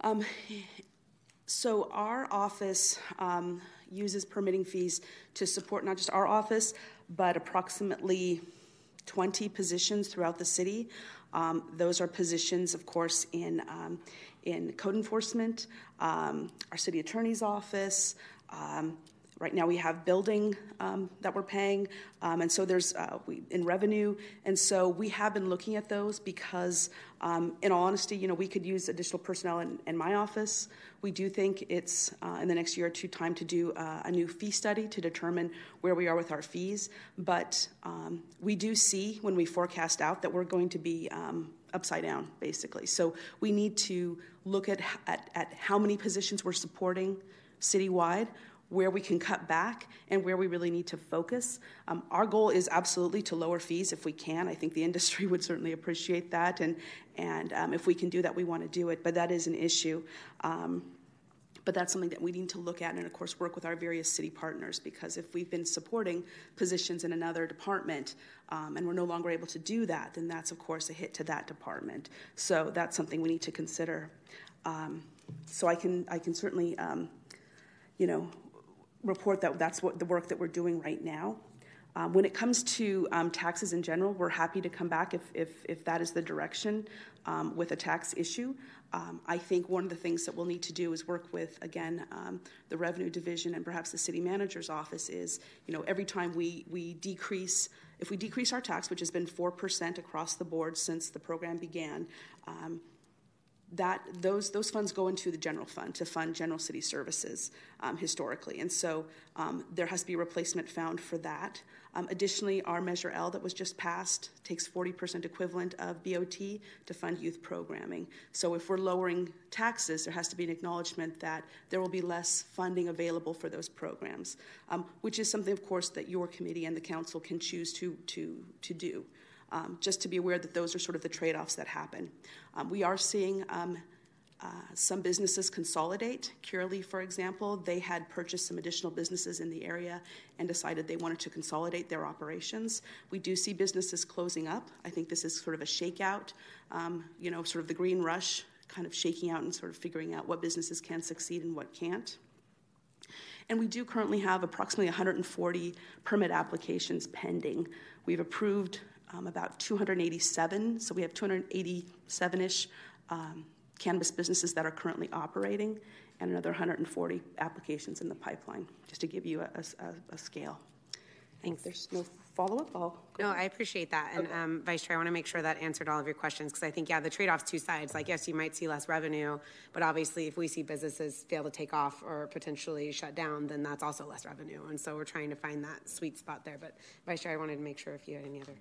Um, so, our office um, uses permitting fees to support not just our office, but approximately 20 positions throughout the city. Um, those are positions, of course, in, um, in code enforcement, um, our city attorney's office, um, Right now, we have building um, that we're paying, um, and so there's uh, we, in revenue, and so we have been looking at those because, um, in all honesty, you know, we could use additional personnel in, in my office. We do think it's uh, in the next year or two time to do uh, a new fee study to determine where we are with our fees. But um, we do see when we forecast out that we're going to be um, upside down, basically. So we need to look at, at, at how many positions we're supporting citywide where we can cut back and where we really need to focus. Um, our goal is absolutely to lower fees if we can. I think the [LAUGHS] industry would certainly appreciate that, and and um, if we can do that, we want to do it. But that is an issue. Um, but that's something that we need to look at and, of course, work with our various city partners because if we've been supporting positions in another department um, and we're no longer able to do that, then that's, of course, a hit to that department. So that's something we need to consider. Um, so I can, I can certainly, um, you know, report that that's what the work that we're doing right now. Um, when it comes to um, taxes in general, we're happy to come back if, if, if that is the direction um, with a tax issue. Um, I think one of the things that we'll need to do is work with, again, um, the revenue division and perhaps the city manager's office is, you know, every time we, we decrease, if we decrease our tax, which has been 4% across the board since the program began, um, that those those funds go into the general fund to fund general city services um, historically, and so um, there has to be a replacement found for that. Um, additionally, our Measure L that was just passed takes 40% equivalent of BOT to fund youth programming. So if we're lowering taxes, there has to be an acknowledgement that there will be less funding available for those programs, um, which is something, of course, that your committee and the council can choose to to to do um, just to be aware that those are sort of the trade offs that happen. Um, we are seeing um, uh, some businesses consolidate. Curaleaf, for example, they had purchased some additional businesses in the area and decided they wanted to consolidate their operations. We do see businesses closing up. I think this is sort of a shakeout, um, you know, sort of the green rush, kind of shaking out and sort of figuring out what businesses can succeed and what can't. And we do currently have approximately 140 permit applications pending. We've approved um, about 287. So we have 287 ish um, cannabis businesses that are currently operating, and another 140 applications in the pipeline, just to give you a, a, a scale. Thanks. There's no follow up. I'll no, I appreciate that. And okay. um, Vice Chair, I want to make sure that answered all of your questions because I think, yeah, the trade off's two sides. Like, yes, you might see less revenue, but obviously, if we see businesses fail to take off or potentially shut down, then that's also less revenue. And so we're trying to find that sweet spot there. But Vice Chair, I wanted to make sure if you had any other.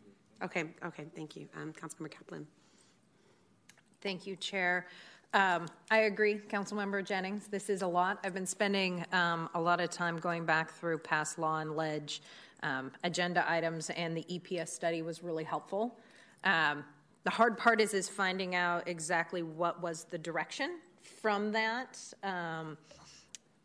Okay, okay, thank you. Um, Councilmember Kaplan. Thank you, Chair. Um, I agree, Councilmember Jennings. This is a lot. I've been spending um, a lot of time going back through past law and ledge um, agenda items, and the EPS study was really helpful. Um, the hard part is is finding out exactly what was the direction from that. Um,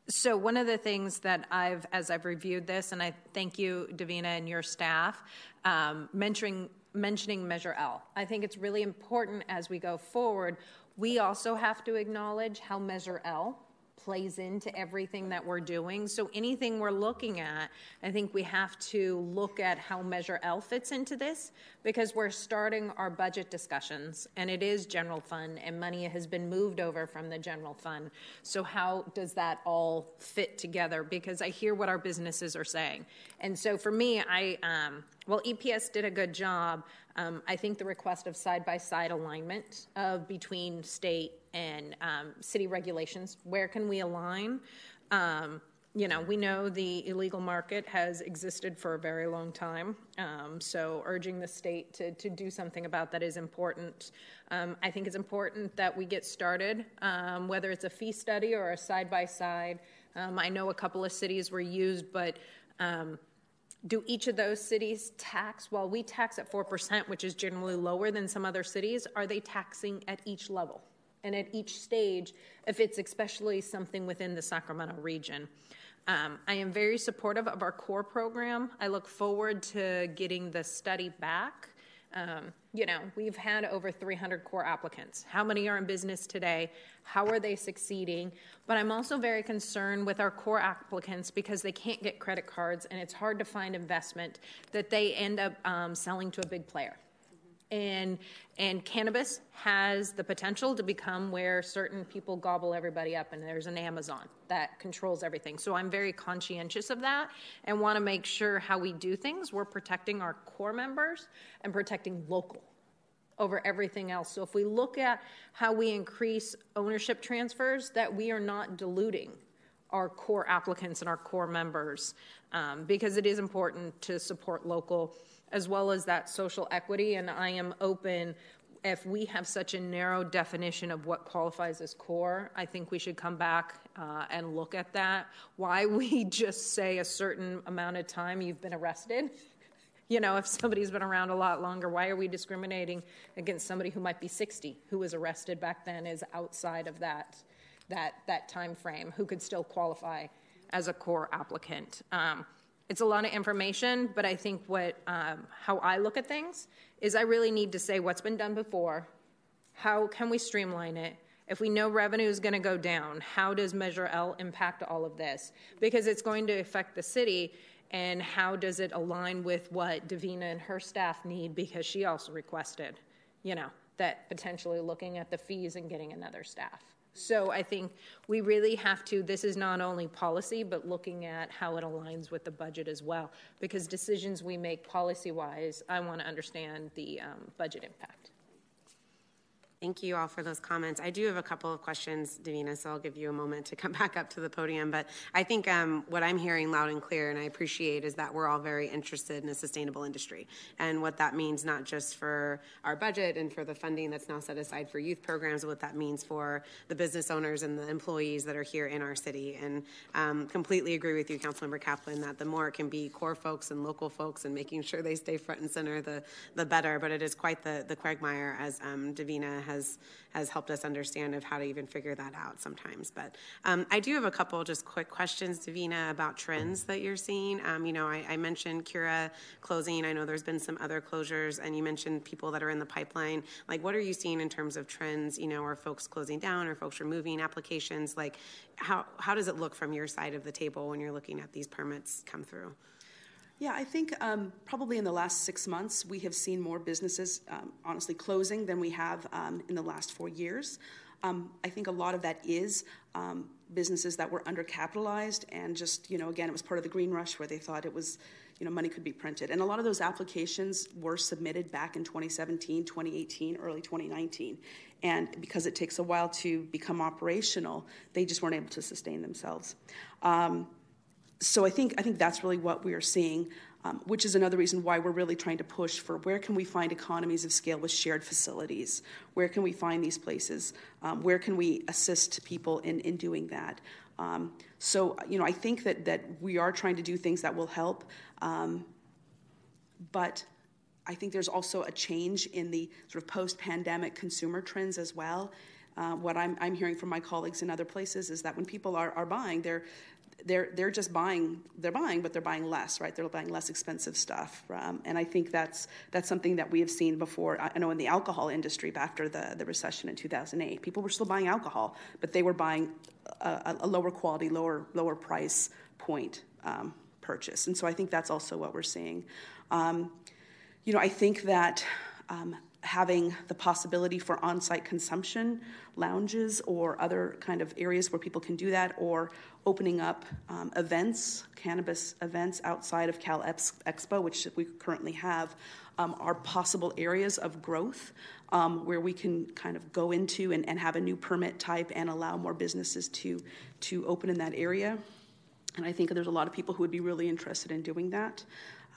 so one of the things that I've, as I've reviewed this, and I thank you, Davina, and your staff, um, mentioning mentioning Measure L. I think it's really important as we go forward. We also have to acknowledge how Measure L plays into everything that we're doing. So anything we're looking at, I think we have to look at how Measure L fits into this because we're starting our budget discussions and it is general fund and money has been moved over from the general fund. So how does that all fit together? Because I hear what our businesses are saying. And so for me, I um, well, EPS did a good job. Um, I think the request of side by side alignment of between state and um, city regulations. Where can we align? Um, you know, we know the illegal market has existed for a very long time. Um, so, urging the state to, to do something about that is important. Um, I think it's important that we get started, um, whether it's a fee study or a side by side. I know a couple of cities were used, but um, do each of those cities tax while we tax at 4% which is generally lower than some other cities are they taxing at each level and at each stage if it's especially something within the Sacramento region. Um, I am very supportive of our core program. I look forward to getting the study back. Um, you know, we've had over 300 core applicants. How many are in business today? How are they succeeding? But I'm also very concerned with our core applicants because they can't get credit cards and it's hard to find investment that they end up um, selling to a big player and and cannabis has the potential to become where certain people gobble everybody up and there's an amazon that controls everything. So i'm very conscientious of that and want to make sure how we do things we're protecting our core members and protecting local over everything else. So if we look at how we increase ownership transfers that we are not diluting our core applicants and our core members um, because it is important to support local as well as that social equity. And I am open if we have such a narrow definition of what qualifies as core, I think we should come back uh, and look at that. Why [LAUGHS] we just say a certain amount of time you've been arrested. You know, if somebody's been around a lot longer, why are we discriminating against somebody who might be 60, who was arrested back then, is outside of that that that time frame, who could still qualify as a core applicant? Um, it's a lot of information, but I think what um, how I look at things is I really need to say what's been done before, how can we streamline it. If we know revenue is going to go down, how does Measure L impact all of this? Because it's going to affect the city, and how does it align with what Davina and her staff need? Because she also requested, you know, that potentially looking at the fees and getting another staff. So I think we really have to, this is not only policy, but looking at how it aligns with the budget as well. Because decisions we make policy wise, I want to understand the um, budget impact. Thank you all for those comments. I do have a couple of questions, Davina, so I'll give you a moment to come [LAUGHS] back up to the podium. But I think um, what I'm hearing loud and clear, and I appreciate, is that we're all very interested in a sustainable industry and what that means not just for our budget and for the funding that's now set aside for youth programs, what that means for the business owners and the employees that are here in our city. And um, completely agree with you, Councilmember Kaplan, that the more it can be core folks and local folks and making sure they stay front and center, the the better. But it is quite the the quagmire, as um, Davina has has helped us understand of how to even figure that out sometimes. But um, I do have a couple just quick questions, Davina, about trends that you're seeing. Um, you know, I, I, mentioned Cura closing. I know there's been some other closures, and you mentioned people that are in the pipeline. Like, what are you seeing in terms of trends? You know, are folks closing down, or folks removing applications? Like, how how does it look from your side of the table when you're looking at these permits come through? Yeah, I think um, probably in the last six months, we have seen more businesses, um, honestly, closing than we have um, in the last four years. Um, I think a lot of that is um, businesses that were undercapitalized and just, you know, again, it was part of the green rush where they thought it was, you know, money could be printed. And a lot of those applications were submitted back in 2017, 2018, early 2019. And because it takes a while to become operational, they just weren't able to sustain themselves. So I think I think that's really what we are seeing. um, which is another reason why we're really trying to push for where can we find economies of scale with shared facilities? Where can we find these places? Um, where can we assist people in, in doing that? Um, so, you know, I think that, that we are trying to do things that will help, um, but I think there's also a change in the sort of post pandemic consumer trends as well. Uh, what I'm, I'm hearing from my colleagues in other places is that when people are, are buying, they're they're they're just buying they're buying but they're buying less right? They're buying less expensive stuff um, and i think that's that's something that we have seen before i know in the alcohol industry after the, the recession in 2008 people were still buying alcohol but they were buying a, a lower quality lower lower price point um, purchase and so i think that's also what we're seeing. Um, you know i think that um, having the possibility for on-site consumption lounges or other kind of areas where people can do that or opening up um, events cannabis events outside of cal expo which we currently have um, are possible areas of growth um, where we can kind of go into and, and have a new permit type and allow more businesses to to open in that area and i think there's a lot of people who would be really interested in doing that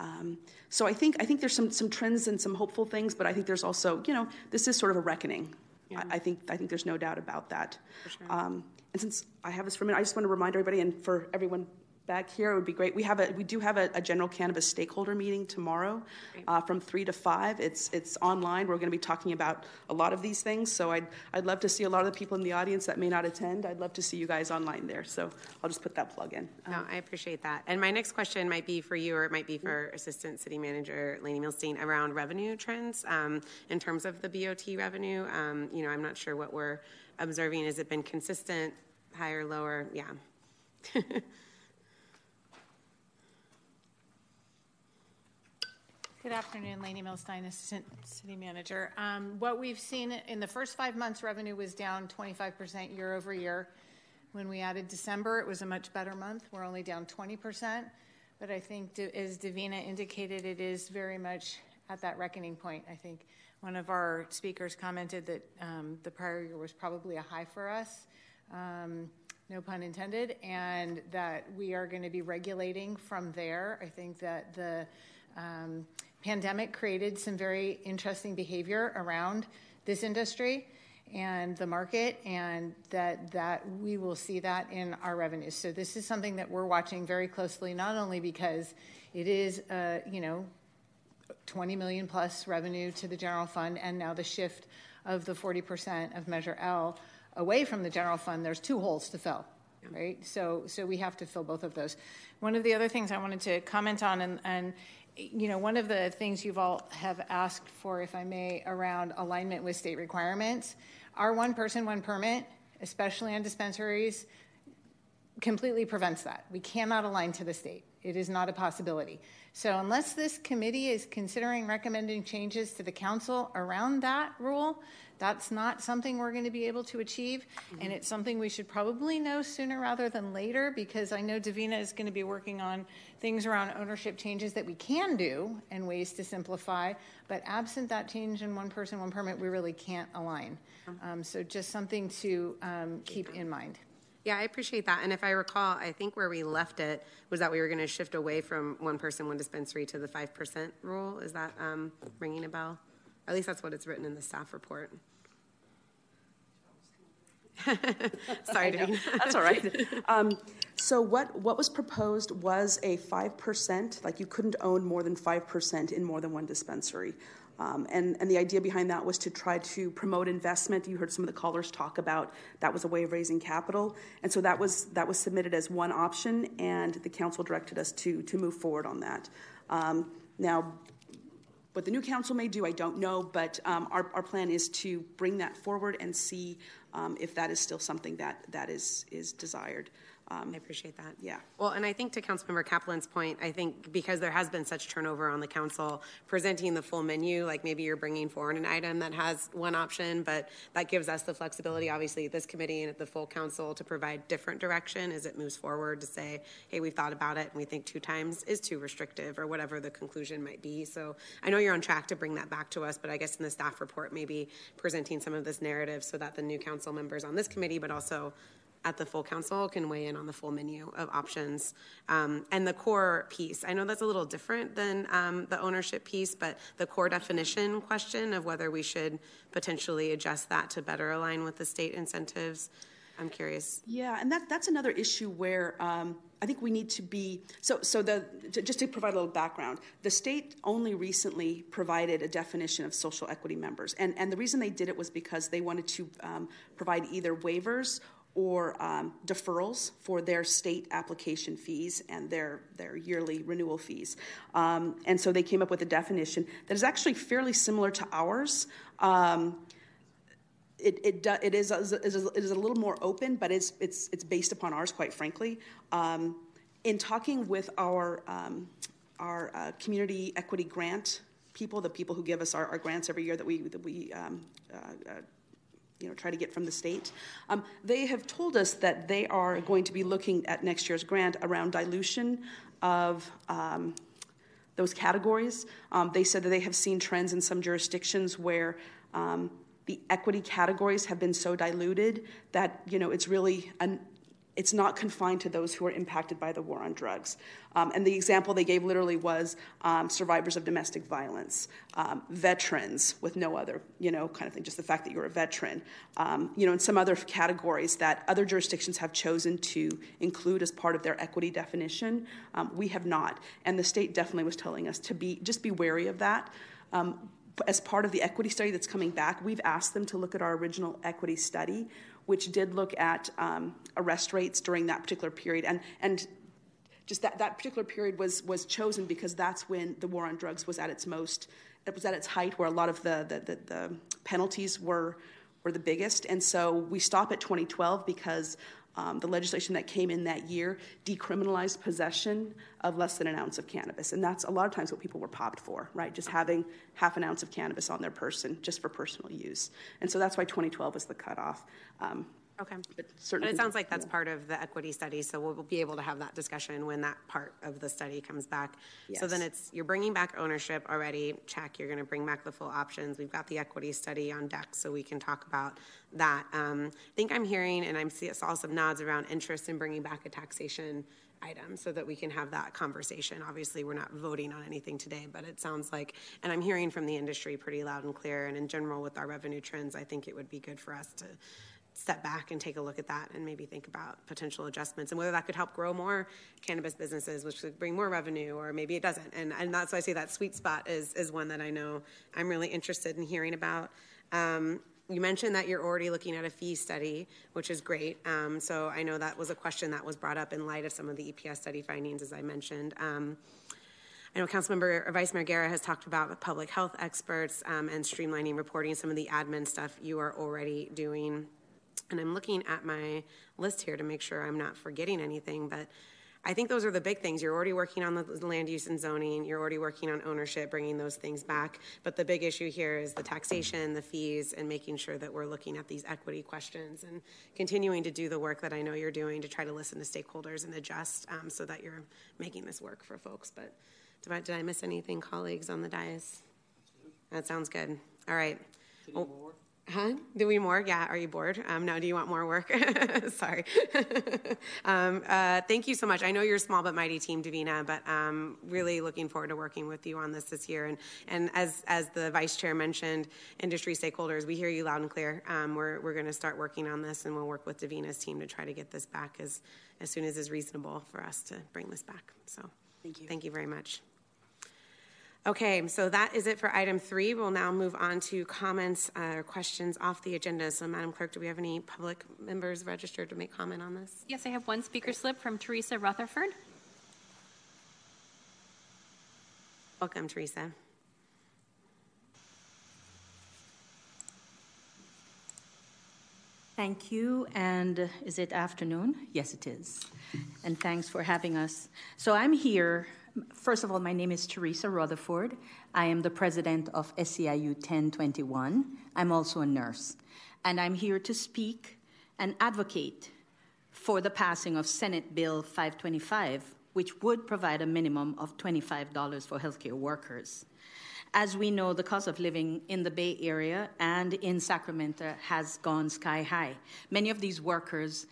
um, so I think I think there's some some trends and some hopeful things, but I think there's also you know this is sort of a reckoning. Yeah. I, I, think I think there's no doubt about that. Sure. Um, and since I have this for a minute, I just want to remind everybody and for everyone back here, it would be great. We have a we do have a, a general cannabis stakeholder meeting tomorrow, uh, from three to five. It's it's online. We're going to be talking about a lot of these things. So I'd I'd love to see a lot of the people in the audience that may not attend. I'd love to see you guys online there. So I'll just put that plug in. No, I appreciate that. And my next question might be for you, or it might be for Assistant City Manager Leyne Milstein around revenue trends um, in terms of the BOT revenue. Um, you know, I'm not sure what we're observing. Has it been consistent, higher, lower? Yeah. [LAUGHS] Good afternoon, Leyne Milstein, Assistant City Manager. Um, what we've seen in the first five months, revenue was down 25% year over year. When we added December, it was a much better month. We're only down 20%. But I think, as Davina indicated, it is very much at that reckoning point. I think one of our speakers commented that um, the prior year was probably a high for us, um, no pun intended, and that we are going to be regulating from there. I think that the um, pandemic created some very interesting behavior around this industry and the market and that that we will see that in our revenues so this is something that we're watching very closely not only because it is uh, you know 20 million plus revenue to the general fund and now the shift of the 40% of measure l away from the general fund there's two holes to fill right so so we have to fill both of those one of the other things i wanted to comment on and, and you know, one of the things you've all have asked for, if I may, around alignment with state requirements, our one person, one permit, especially on dispensaries, completely prevents that. We cannot align to the state. It is not a possibility. So, unless this committee is considering recommending changes to the council around that rule, that's not something we're going to be able to achieve. Mm-hmm. And it's something we should probably know sooner rather than later because I know Davina is going to be working on things around ownership changes that we can do and ways to simplify. But absent that change in one person, one permit, we really can't align. Mm-hmm. Um, so, just something to um, keep in mind. Yeah, I appreciate that. And if I recall, I think where we left it was that we were going to shift away from one person, one dispensary to the 5% rule. Is that um, ringing a bell? At least that's what it's written in the staff report. [LAUGHS] Sorry, That's all right. Um, so what, what was proposed was a 5%, like you couldn't own more than 5% in more than one dispensary. Um, and, and the idea behind that was to try to promote investment. You heard some of the callers talk about that was a way of raising capital. And so that was, that was submitted as one option, and the council directed us to, to move forward on that. Um, now, what the new council may do, I don't know, but um, our, our plan is to bring that forward and see um, if that is still something that, that is, is desired. Um, I appreciate that. Yeah. Well, and I think to Councilmember Kaplan's point, I think because there has been such turnover on the council, presenting the full menu, like maybe you're bringing forward an item that has one option, but that gives us the flexibility, obviously, this committee and the full council to provide different direction as it moves forward to say, hey, we've thought about it and we think two times is too restrictive or whatever the conclusion might be. So I know you're on track to bring that back to us, but I guess in the staff report, maybe presenting some of this narrative so that the new council members on this committee, but also at the full council can weigh in on the full menu of options. Um, and the core piece, I know that's a little different than um, the ownership piece, but the core definition question of whether we should potentially adjust that to better align with the state incentives. I'm curious. Yeah, and that, that's another issue where um, I think we need to be. So, so the just to provide a little background, the state only recently provided a definition of social equity members, and and the reason they did it was because they wanted to um, provide either waivers or um, deferrals for their state application fees and their, their yearly renewal fees. Um, and so they came up with a definition that is actually fairly similar to ours. Um, it, it, it, is, it is a little more open, but it's, it's, it's based upon ours, quite frankly. Um, in talking with our, um, our uh, community equity grant people, the people who give us our, our grants every year that we, that we um, uh, uh, you know, try to get from the state. Um, they have told us that they are going to be looking at next year's grant around dilution of um, those categories. Um, they said that they have seen trends in some jurisdictions where um, the equity categories have been so diluted that you know it's really an, it's not confined to those who are impacted by the war on drugs. Um, and the example they gave literally was um, survivors of domestic violence, um, veterans with no other, you know, kind of thing, just the fact that you're a veteran, um, you know, and some other categories that other jurisdictions have chosen to include as part of their equity definition. Um, we have not. And the state definitely was telling us to be just be wary of that. Um, as part of the equity study that's coming back, we've asked them to look at our original equity study, which did look at um, arrest rates during that particular period. And, and just that, that particular period was, was chosen because that's when the war on drugs was at its most, it was at its height, where a lot of the, the, the, the penalties were, were the biggest. And so we stop at 2012 because um, the legislation that came in that year decriminalized possession of less than an ounce of cannabis. And that's a lot of times what people were popped for, right? Just having half an ounce of cannabis on their person just for personal use. And so that's why 2012 was the cutoff. Um, Okay. But, but it sounds like that's yeah. part of the equity study, so we'll be able to have that discussion when that part of the study comes back. Yes. So then it's you're bringing back ownership already. Check. You're going to bring back the full options. We've got the equity study on deck, so we can talk about that. Um, I think I'm hearing, and I'm saw some nods around interest in bringing back a taxation item so that we can have that conversation. Obviously, we're not voting on anything today, but it sounds like, and I'm hearing from the industry pretty loud and clear. And in general, with our revenue trends, I think it would be good for us to step back and take a look at that and maybe think about potential adjustments and whether that could help grow more cannabis businesses, which could bring more revenue, or maybe it doesn't. And, and that's why I say that sweet spot is, is one that I know I'm really interested in hearing about. Um, you mentioned that you're already looking at a fee study, which is great. Um, so I know that was a question that was brought up in light of some of the EPS study findings, as I mentioned. Um, I know Councilmember Vice Mayor Guerra has talked about public health experts um, and streamlining reporting, some of the admin stuff you are already doing. And I'm looking at my list here to make sure I'm not forgetting anything, but I think those are the big things. You're already working on the land use and zoning, you're already working on ownership, bringing those things back. But the big issue here is the taxation, the fees, and making sure that we're looking at these equity questions and continuing to do the work that I know you're doing to try to listen to stakeholders and adjust um, so that you're making this work for folks. But did I, miss anything, colleagues on the dais? That sounds good. All right. Huh? Do we more? Yeah. Are you bored? Um, no. Do you want more work? [LAUGHS] Sorry. [LAUGHS] um, uh, thank you so much. I know you're a small but mighty team, Davina, but um, really looking forward to working with you on this this year. And and as as the vice chair mentioned, industry stakeholders, we hear you loud and clear. Um, we're we're going to start working on this, and we'll work with Davina's team to try to get this back as as soon as is reasonable for us to bring this back. So thank you. Thank you very much. Okay, so that is it for item three. We'll now move on to comments uh, or questions off the agenda. So, Madam Clerk, do we have any public members registered to make comment on this? Yes, I have one speaker slip from Teresa Rutherford. Welcome, Teresa. Thank you. And is it afternoon? Yes, it is. And thanks for having us. So I'm here First of all, my name is Teresa Rutherford. I am the president of SEIU 1021. I'm also a nurse. And I'm here to speak and advocate for the passing of Senate Bill 525, which would provide a minimum of $25 for healthcare workers. As we know, the cost of living in the Bay Area and in Sacramento has gone sky high. Many of these workers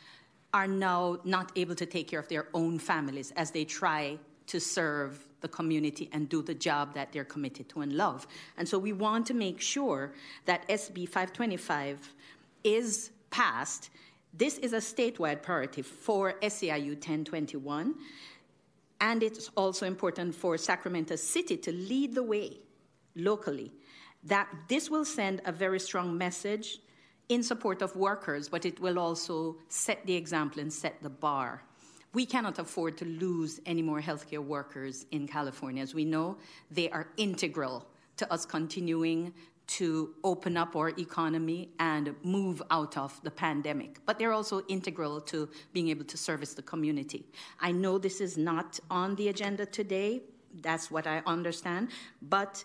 are now not able to take care of their own families as they try to serve the community and do the job that they're committed to and love. And so we want to make sure that SB 525 is passed. This is a statewide priority for SEIU 1021. And it's also important for Sacramento City to lead the way locally. That this will send a very strong message in support of workers, but it will also set the example and set the bar. We cannot afford to lose any more healthcare workers in California. As we know, they are integral to us continuing to open up our economy and move out of the pandemic. But they're also integral to being able to service the community. I know this is not on the agenda today, that's what I understand, but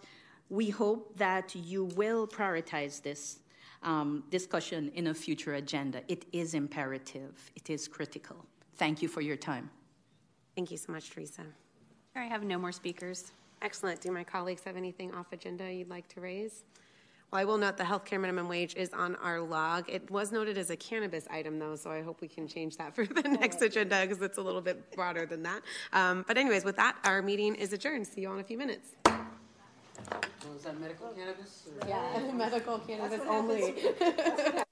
we hope that you will prioritize this um, discussion in a future agenda. It is imperative, it is critical. Thank you for your time. Thank you so much, Teresa. I have no more speakers. Excellent. Do my colleagues have anything off agenda you'd like to raise? Well, I will note the healthcare minimum wage is on our log. It was noted as a cannabis item, though, so I hope we can change that for the [LAUGHS] next agenda because it's a little bit broader than that. Um, but, anyways, with that, our meeting is adjourned. See you all in a few minutes. is that medical cannabis? Yeah, [LAUGHS] medical cannabis only. [LAUGHS]